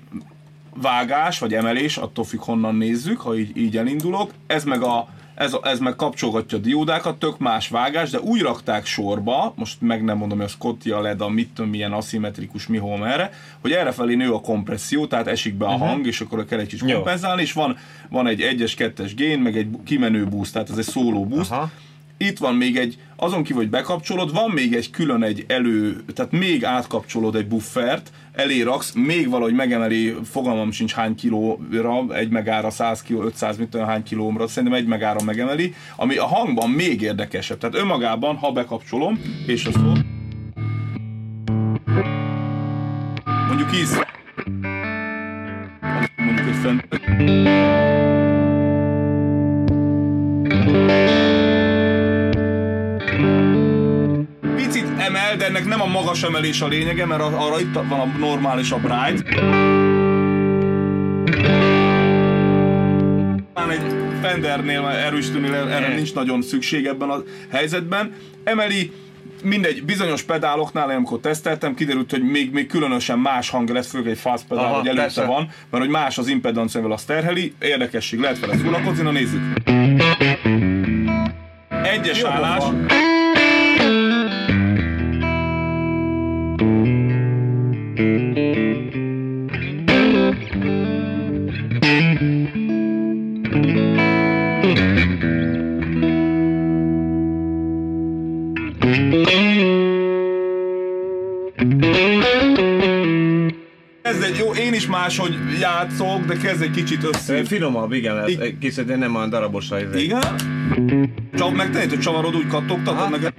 vágás, vagy emelés, attól függ honnan nézzük, ha így, így elindulok. Ez meg, a, ez, ez meg kapcsolgatja a diódákat, tök más vágás, de úgy rakták sorba, most meg nem mondom, hogy a Scotty, a LED, a mit tudom, milyen aszimmetrikus, mi hol merre, hogy errefelé nő a kompresszió, tehát esik be a uh-huh. hang, és akkor kell egy kicsit kompenzálni, és van, van egy 1-es, 2-es gain, meg egy kimenő boost, tehát ez egy szóló boost. Aha. Itt van még egy, azon kívül, hogy bekapcsolod, van még egy külön egy elő, tehát még átkapcsolod egy buffert, elé raksz, még valahogy megemeli, fogalmam sincs hány kilóra, egy megára 100 kiló, 500 mit tudom hány kilómra, szerintem egy megára megemeli, ami a hangban még érdekesebb. Tehát önmagában, ha bekapcsolom, és a szó, mondjuk íz, mondjuk egy fent, de ennek nem a magas emelés a lényege, mert ar- arra itt van a normális, a bright. Talán egy Fendernél erősítőnél erre nincs nagyon szükség ebben a helyzetben. Emeli mindegy, bizonyos pedáloknál, amikor teszteltem, kiderült, hogy még, még különösen más hang lesz, főleg egy fast pedál, Aha, hogy előtte persze. van, mert hogy más az impedance azt terheli, érdekesség, lehet vele szórakozni, na nézzük. Egyes Jó állás. pofa. Máshogy játszok, de kezd egy kicsit össze. Finomabb, igen, lesz. I- kicsit, de nem olyan darabos izé. Igen? Csak meg te, hogy csavarod, úgy kattogtatod meg.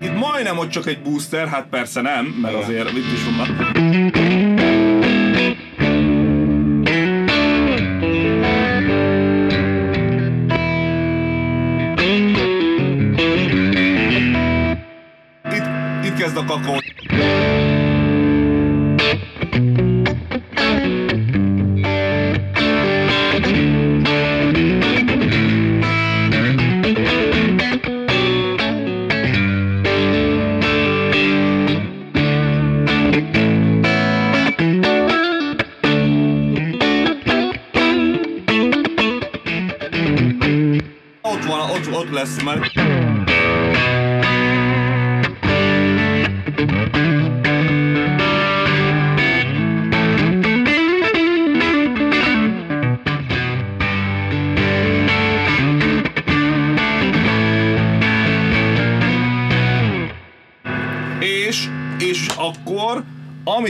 Itt majdnem, hogy csak egy booster, hát persze nem, mert Igen. azért itt is van. Itt kezd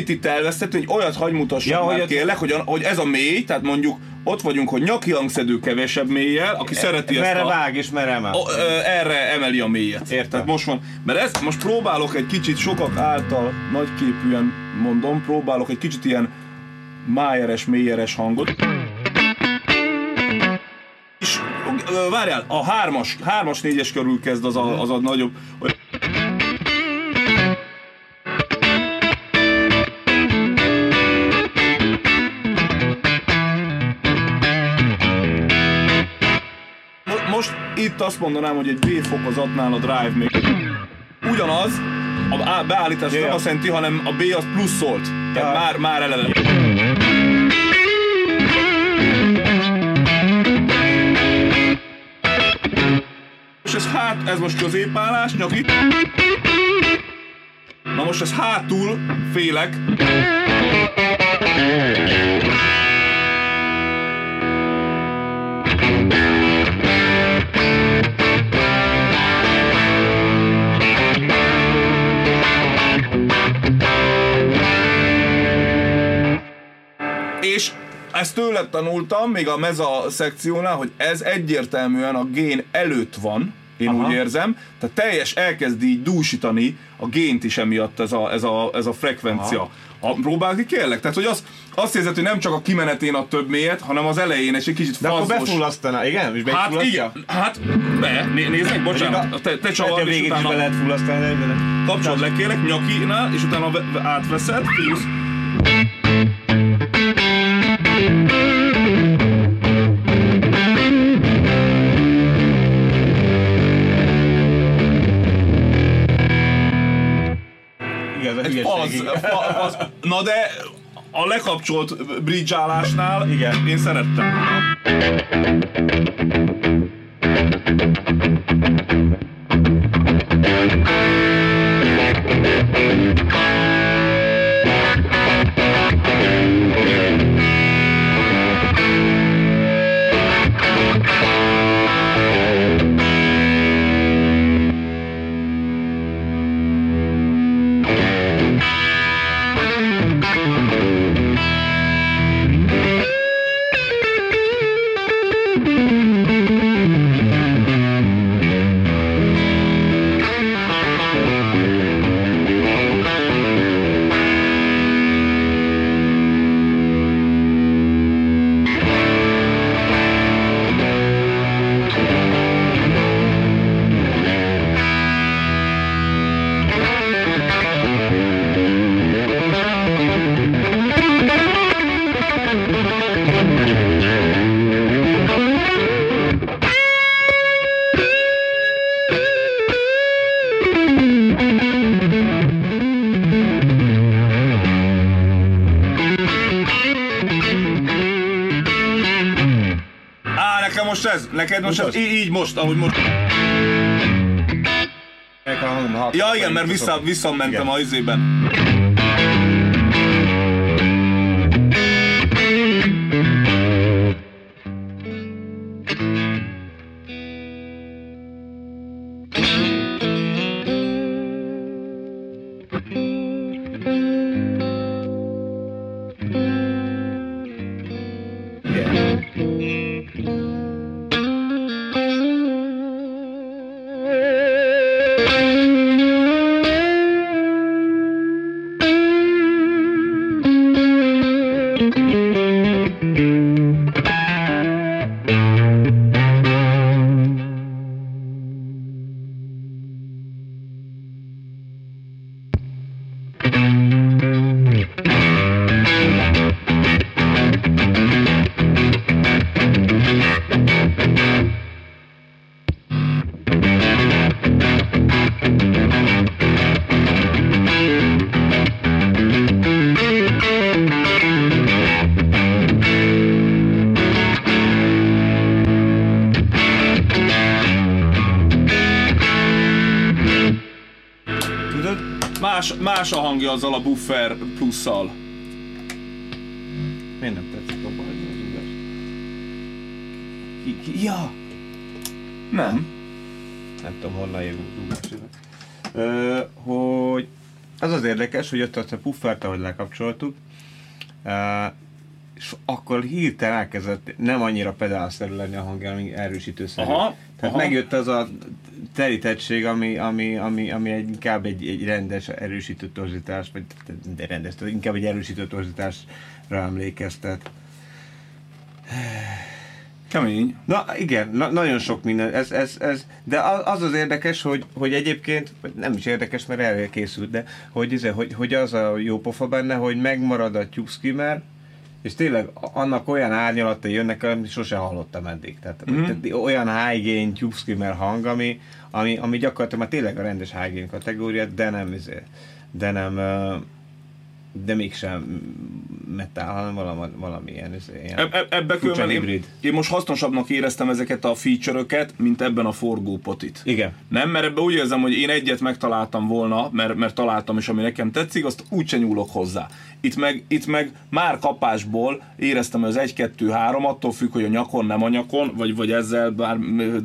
amit itt elvesztett, hogy olyat hagy mutassak Ja, hogy már ott- kérlek, hogy, a, hogy ez a mély, tehát mondjuk ott vagyunk, hogy nyaki hangszedő kevesebb mélyel, aki szereti ezt Merre a... vág és merre emel. O, ö, erre emeli a mélyet. Értem. Tehát most van, mert ez, most próbálok egy kicsit sokak által nagyképűen mondom, próbálok egy kicsit ilyen májeres, mélyeres hangot. És várjál, a hármas, hármas, négyes körül kezd az a, az a nagyobb. Mo- Most itt azt mondanám, hogy egy B fokozatnál a drive még ugyanaz, a A- beállítás Ja, nem azt jelenti, hanem a B az pluszolt. Tehát Ja. már, már eleve. És ez hát, ez most középállás, nyaki. Na most ez hátul félek. Ezt tőled tanultam, még a meza szekciónál, hogy ez egyértelműen a gén előtt van, én Aha. Aha. úgy érzem, tehát teljes elkezd így dúsítani a gént is emiatt ez a, ez a, ez a frekvencia. A, próbál ki kérlek? Tehát, hogy az, azt érzed, hogy nem csak a kimenetén ad több mélyet, hanem az elején és egy kicsit De akkor befullasztaná, igen? És Hát igen, hát be, né, nézd meg, bocsánat, te, te csavard, a és is be utána lehet fullasztani, kapcsolod le kérlek nyakinál, és utána ve- ve- átveszed, fiúsz. Fa, faz. Na de a lekapcsolt bridge állásnál Igen. én szerettem. Á, most neked most Mutasd. így, most, ahogy most. Ja igen, mert vissza, visszamentem Igen. a izében. Azzal a buffer plusszal. Miért nem tetszik a baj, az ki, ja! Nem. Nem tudom, honnan ugas. Ö, hogy az az érdekes, hogy ott azt a puffert, ahogy lekapcsoltuk, és akkor hirtelen elkezdett nem annyira pedálszerű lenni a hangja, ami erősítőszerű. Aha, Tehát aha. megjött az a terítettség, ami, ami, ami, ami egy, inkább egy, egy rendes erősítő torzítás, vagy de rendes, inkább egy erősítő torzításra emlékeztet. Kemény. Na igen, na, nagyon sok minden, ez, ez, ez, de az az érdekes, hogy, hogy egyébként, nem is érdekes, mert elkészült, de hogy, izé, hogy, hogy az a jó pofa benne, hogy megmarad a tube skimmer, és tényleg annak olyan árnyalatai jönnek, amit sose hallottam eddig. Tehát, Mhm. tehát olyan high gain tube skimmer hang, ami, ami, ami gyakorlatilag már tényleg a rendes high gain kategória, de nem, izé, de nem, de mégsem metal, hanem valami, valamilyen, ilyen eb- ebbe különben én, én most hasznosabbnak éreztem ezeket a feature-öket, mint ebben a forgópotit. Igen. Nem, mert ebben úgy érzem, hogy én egyet megtaláltam volna, mert, mert találtam, és ami nekem tetszik, azt úgyse nyúlok hozzá. Itt meg, itt meg már kapásból éreztem, hogy az 1-2-3, attól függ, hogy a nyakon, nem a nyakon, vagy, vagy ezzel bár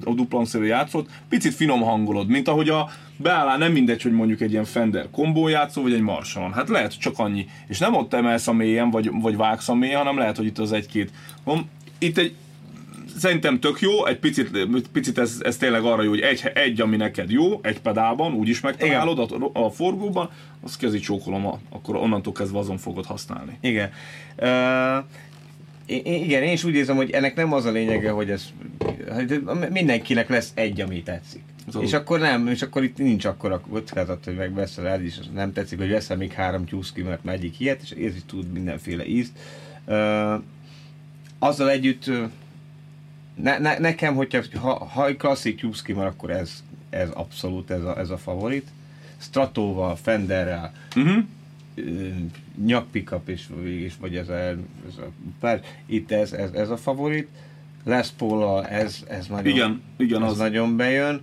a duplangszerű játszott, picit finom hangolod, mint ahogy a beállál, nem mindegy, hogy mondjuk egy ilyen Fender kombó játszó, vagy egy Marshallon. Hát lehet csak annyi. És nem ott emelsz a mélyen, vagy, vagy vágsz a mélyen, hanem lehet, hogy itt az egy-két. Itt egy szerintem tök jó, egy picit, picit ez, ez tényleg arra jó, hogy egy, egy, ami neked jó, egy pedálban, úgyis megtalálod a, a forgóban, azt kezi csókolom, akkor onnantól kezdve azon fogod használni. Igen. Uh, igen, én is úgy érzem, hogy ennek nem az a lényege, hogy ez hogy mindenkinek lesz egy, ami tetszik. Az és akkor nem, és akkor itt nincs akkor a kockázat, hogy megveszel el, és nem tetszik, hogy veszel még három tyúszki, mert már egyik ilyet, és is tud mindenféle ízt. Uh, azzal együtt ne, ne, nekem, hogyha ha, ha klasszik tyúszki, már akkor ez, ez abszolút ez a, ez a favorit. Stratóval, Fenderrel, Uh-huh. ö, nyakpickup és, és vagy ez a, ez a pár, itt ez, ez, ez a favorit. Les paul ez, ez nagyon, Igen, igen, ez az. nagyon bejön.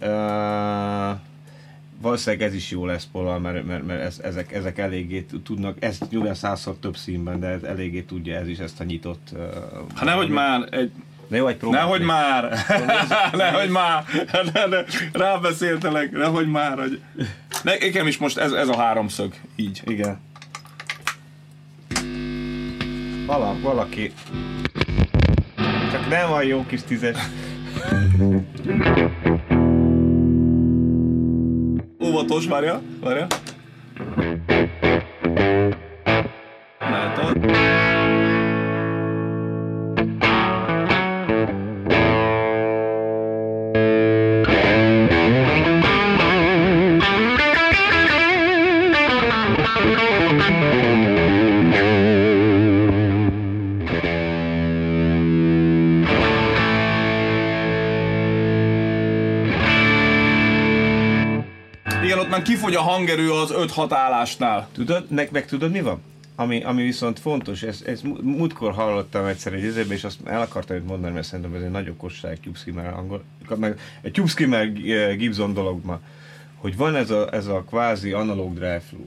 Uh, valószínűleg ez is jó lesz Paul, mert, mert, mert ez, ezek, ezek eléggé tudnak, ez nyilván százszor több színben, de ez eléggé tudja ez is ezt a nyitott... Uh, Hát nehogy már, egy, De jó, egy nehogy már, nehogy már, ne, ne, rábeszéltelek, nehogy már, hogy... Nekem is most ez, ez a háromszög, így. Igen. Vala, valaki. Csak nem a jó kis tízes. Faltou os Marião? Marião? Kifogy a hangerő az 5-6 állásnál. Tudod, meg, meg tudod mi van? Ami, ami viszont fontos, ez, ez múltkor hallottam egyszer egy izébe, és azt el akartam itt mondani, mert szerintem ez egy nagyon kosság egy Tube Skimmer angol, egy Tube Skimmer eh, Gibson dolog ma, hogy van ez a, ez a kvázi analóg drive-thru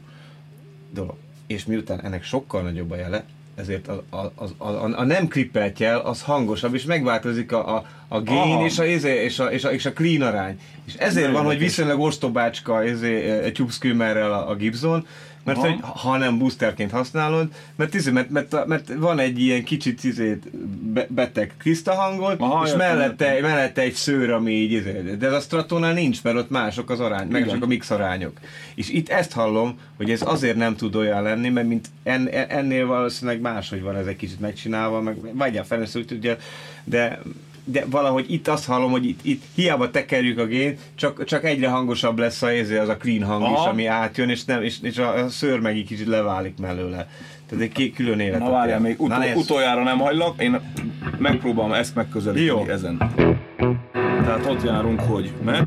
dolog, és miután ennek sokkal nagyobb a jele, ezért a, a, a, a, a nem klippelt jel az hangosabb, és megváltozik a, a, a Aha. és a, izé, és, a, és, a, és a clean arány. És ezért Nagyon van, hogy viszonylag ostobácska izé, egy Tube Skimmerrel a, a Gibson, mert Aha. hogy ha nem boosterként használod, mert, izé, mert, mert, mert van egy ilyen kicsit izét, be, beteg Krista hangod, Aha, és mellette, mellette egy szőr, ami így, izé, de ez a Stratónál nincs, mert ott mások az arány, meg csak a mix arányok. És itt ezt hallom, hogy ez azért nem tud olyan lenni, mert mint en, en- ennél valószínűleg máshogy van ez egy kicsit megcsinálva, meg vagy a ugye, de de valahogy itt azt hallom, hogy itt, itt hiába tekerjük a gén, csak, csak egyre hangosabb lesz a az a clean hang Aha. is, ami átjön, és, nem, és, és a, a szőr meg egy kicsit leválik mellőle. Tehát egy két külön élet. Na várjál, még ut- Na, utoljára nem hagylak, én megpróbálom ezt megközelíteni Jó. ezen. Tehát ott járunk, hogy meg.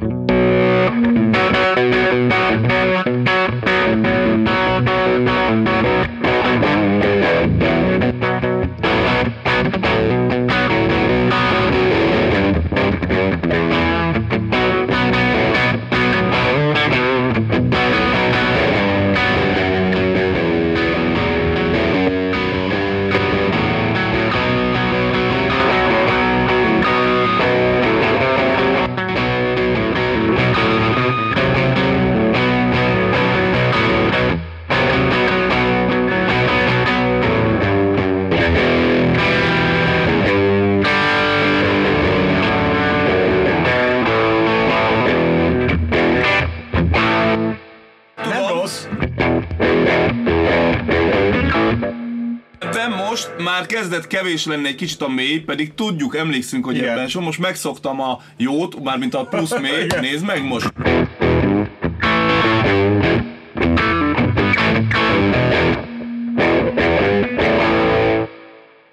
Kezdett kevés lenni egy kicsit a mély, pedig tudjuk, emlékszünk, hogy Igen. ebben so most megszoktam a jót, mármint a plusz mély, nézd meg most.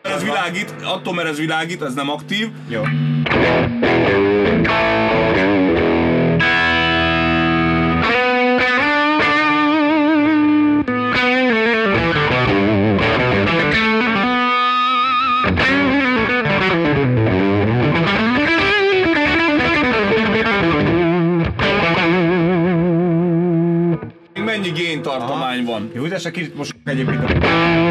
Ez világít, attól mert ez világít, ez nem aktív. Jó. Van. Jó, de kicsit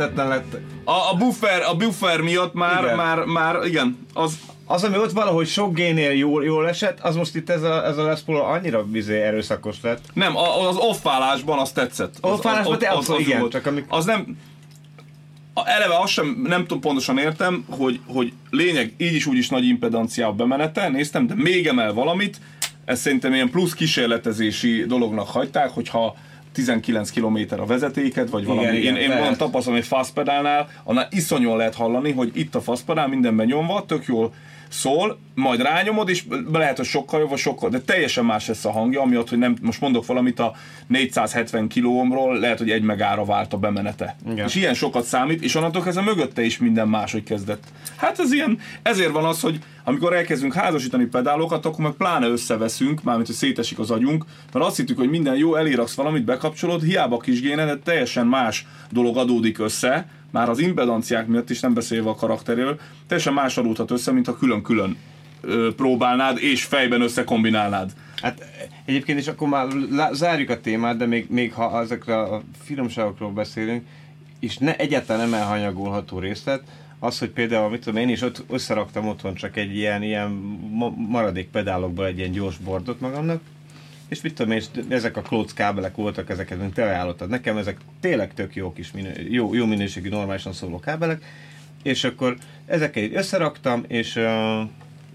a... kezelhetetlen lett. A, a, buffer, a buffer miatt már, igen. már, már, igen, az, az, ami ott valahogy sok génél jól, jól esett, az most itt ez a, ez a Les Paul annyira bizé erőszakos lett. Nem, az offálásban az tetszett. Offálásban te az, az, az, igen, csak amik... Az nem, eleve azt sem nem tudom pontosan értem, hogy, hogy lényeg így is úgy is nagy impedancia a bemenete, néztem, de még emel valamit, ezt szerintem ilyen plusz kísérletezési dolognak hagyták, hogyha 19 km a vezetéket, vagy valami. Igen, én, igen, én van tapasztalom egy fastpedálnál, annál iszonyúan lehet hallani, hogy itt a fastpedál mindenben nyomva, tök jól szól, majd rányomod, és lehet, hogy sokkal jobb, vagy sokkal, de teljesen más lesz a hangja, amiatt, hogy nem, most mondok valamit a 470 kilómról, lehet, hogy egy megára vált a bemenete. Igen. És ilyen sokat számít, és onnantól kezdve mögötte is minden máshogy kezdett. Hát ez ilyen, ezért van az, hogy amikor elkezdünk házasítani pedálokat, akkor meg pláne összeveszünk, mármint, hogy szétesik az agyunk, mert azt hittük, hogy minden jó, eléraksz valamit, bekapcsolod, hiába kis géne, de teljesen más dolog adódik össze, már az impedanciák miatt is nem beszélve a karakteréről, teljesen más adódhat össze, mint ha külön-külön próbálnád és fejben összekombinálnád. Hát egyébként is akkor már zárjuk a témát, de még, még ha ezekre a finomságokról beszélünk, és ne, egyáltalán nem elhanyagolható részlet, az, hogy például, mit tudom, én is ott összeraktam otthon csak egy ilyen, ilyen maradék pedálokból egy ilyen gyors bordot magamnak, és mit tudom és ezek a klóc kábelek voltak, ezeket mint te ajánlottad nekem, ezek tényleg tök jó kis minő, jó, jó minőségű, normálisan szóló kábelek, és akkor ezeket összeraktam, és uh,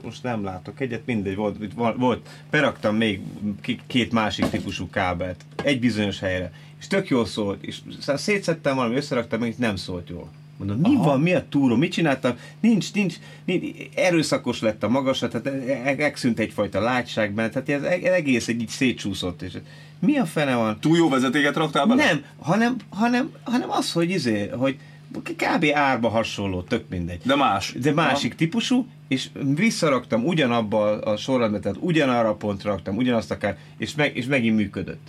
most nem látok egyet, mindegy, volt, volt beraktam még két másik típusú kábelt, egy bizonyos helyre, és tök jól szólt, és szétszettem valami, összeraktam, még nem szólt jól. Mondom, mi Aha. van, mi a túró, mit csináltam? Nincs, nincs, nincs, erőszakos lett a magasat, tehát megszűnt egyfajta látság benne, tehát ez e- egész egy így szétcsúszott. És mi a fene van? Túl jó vezetéket raktál bele? Nem, hanem, hanem, hanem az, hogy izé, hogy kb. árba hasonló, tök mindegy. De más. De másik ha. típusú, és visszaraktam ugyanabba a sorrendbe, tehát ugyanarra a pontra raktam, ugyanazt akár, és, meg, és megint működött.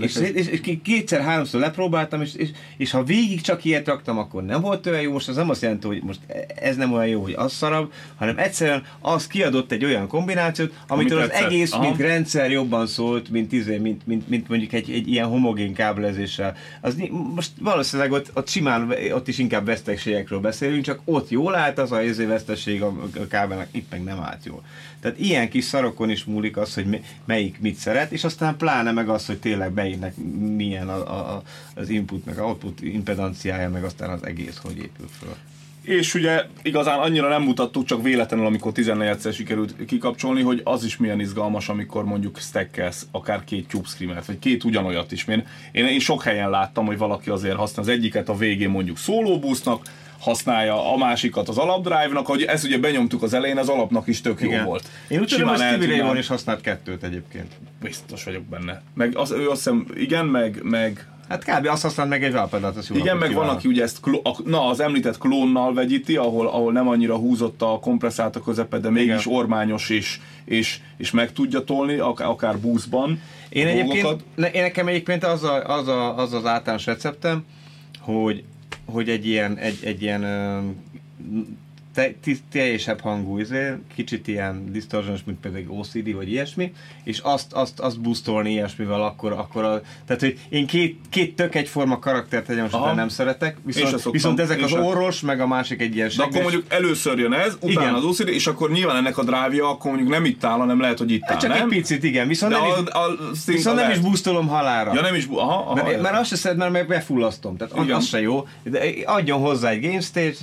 És, és, és kétszer-háromszor lepróbáltam, és, és, és ha végig csak ilyet raktam, akkor nem volt olyan jó. Most az nem azt jelenti, hogy most ez nem olyan jó, hogy az szarabb, hanem egyszerűen az kiadott egy olyan kombinációt, amitől Amit az tetszett. egész, Aha. mint rendszer jobban szólt, mint, izé, mint, mint, mint mondjuk egy, egy ilyen homogén kábelezéssel. Az, most valószínűleg ott, ott simán, ott is inkább veszteségekről beszélünk, csak ott jól állt az a izé veszteség a, a kábelnek, itt meg nem állt jól. Tehát ilyen kis szarokon is múlik az, hogy melyik mit szeret, és aztán pláne meg az, hogy tényleg melyiknek milyen a, a, az input, meg output impedanciája, meg aztán az egész, hogy épül föl. És ugye igazán annyira nem mutattuk, csak véletlenül, amikor 14-szer sikerült kikapcsolni, hogy az is milyen izgalmas, amikor mondjuk stackelsz akár két cube screamert, vagy két ugyanolyat is. Én, én, én sok helyen láttam, hogy valaki azért használ az egyiket a végén mondjuk solo boostnak, használja a másikat az alapdrive-nak, hogy ezt ugye benyomtuk az elején, az alapnak is tök Igen. jó volt. Én úgy tudom, hogy Stevie Ray is használt kettőt egyébként. Biztos vagyok benne. Meg az, ő azt hiszem, igen, meg, meg Hát kb. azt használ meg egy válpedát, az Igen, meg van, aki ugye ezt, kló, na, az említett klónnal vegyíti, ahol, ahol nem annyira húzott a kompresszált a közepet, de mégis Igen. ormányos és, és, és meg tudja tolni, akár, akár buszban. Én egyébként, ne, én nekem egyébként az, a, az, a, az az általános receptem, hogy hogy egy ilyen, egy, egy ilyen te, teljesebb hangú, izé, kicsit ilyen distortions, mint például OCD vagy ilyesmi, és azt, azt, azt boostolni ilyesmivel akkor, akkor a, tehát, hogy én két, két tök egyforma karaktert egyenesben nem szeretek, viszont, viszont ezek az orros, meg a másik egy ilyen. De akkor mondjuk először jön ez, utána igen. az OCD, és akkor nyilván ennek a drávja, akkor mondjuk nem itt áll, hanem lehet, hogy itt áll, Csak nem? egy picit, igen, viszont De nem, a, a, is, viszont nem is boostolom halára. Ja, nem is, aha, aha, mert, mert azt se szed, mert befullasztom, tehát igen. az se jó. De adjon hozzá egy game stage,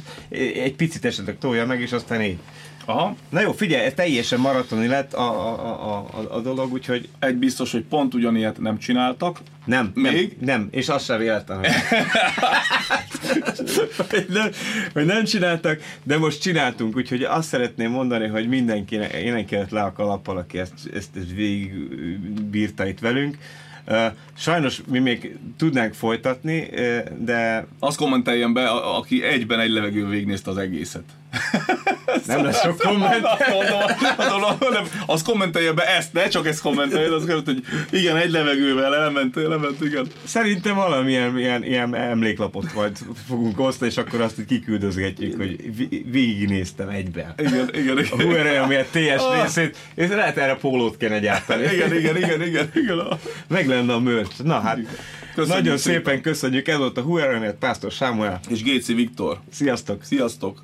egy picit esetleg tolja meg, és aztán így. Aha. Na jó, figyelj, ez teljesen maratoni lett a, a, a, a, a dolog, úgyhogy... Egy biztos, hogy pont ugyanilyet nem csináltak. Nem, Még? Nem, nem és azt sem véletlen. hogy, nem, hogy nem csináltak, de most csináltunk, úgyhogy azt szeretném mondani, hogy mindenkinek, énekelet le a kalappal, aki ezt, ezt, ezt végig bírta itt velünk. Sajnos mi még tudnánk folytatni, de... Azt kommenteljen be, aki egyben egy levegő végignézte az egészet. Nem lesz sok komment. nem, azt kommentelje be ezt, ne csak ezt kommentelje, az kellett, hogy igen, egy levegővel elment, elment, igen. Szerintem valamilyen ilyen, ilyen emléklapot majd fogunk osztani, és akkor azt kiküldözgetjük, hogy végignéztem egyben. Igen, igen, igen. A Huawei miatt TS részét, és lehet erre pólót kéne gyártani. Igen, igen, igen, igen. igen. Meg lenne a merch. Na hát, Köszönjük nagyon szépen. szépen köszönjük, ez volt a Huawei Pásztor Sámuel. És Géci Viktor. Sziasztok! Sziasztok!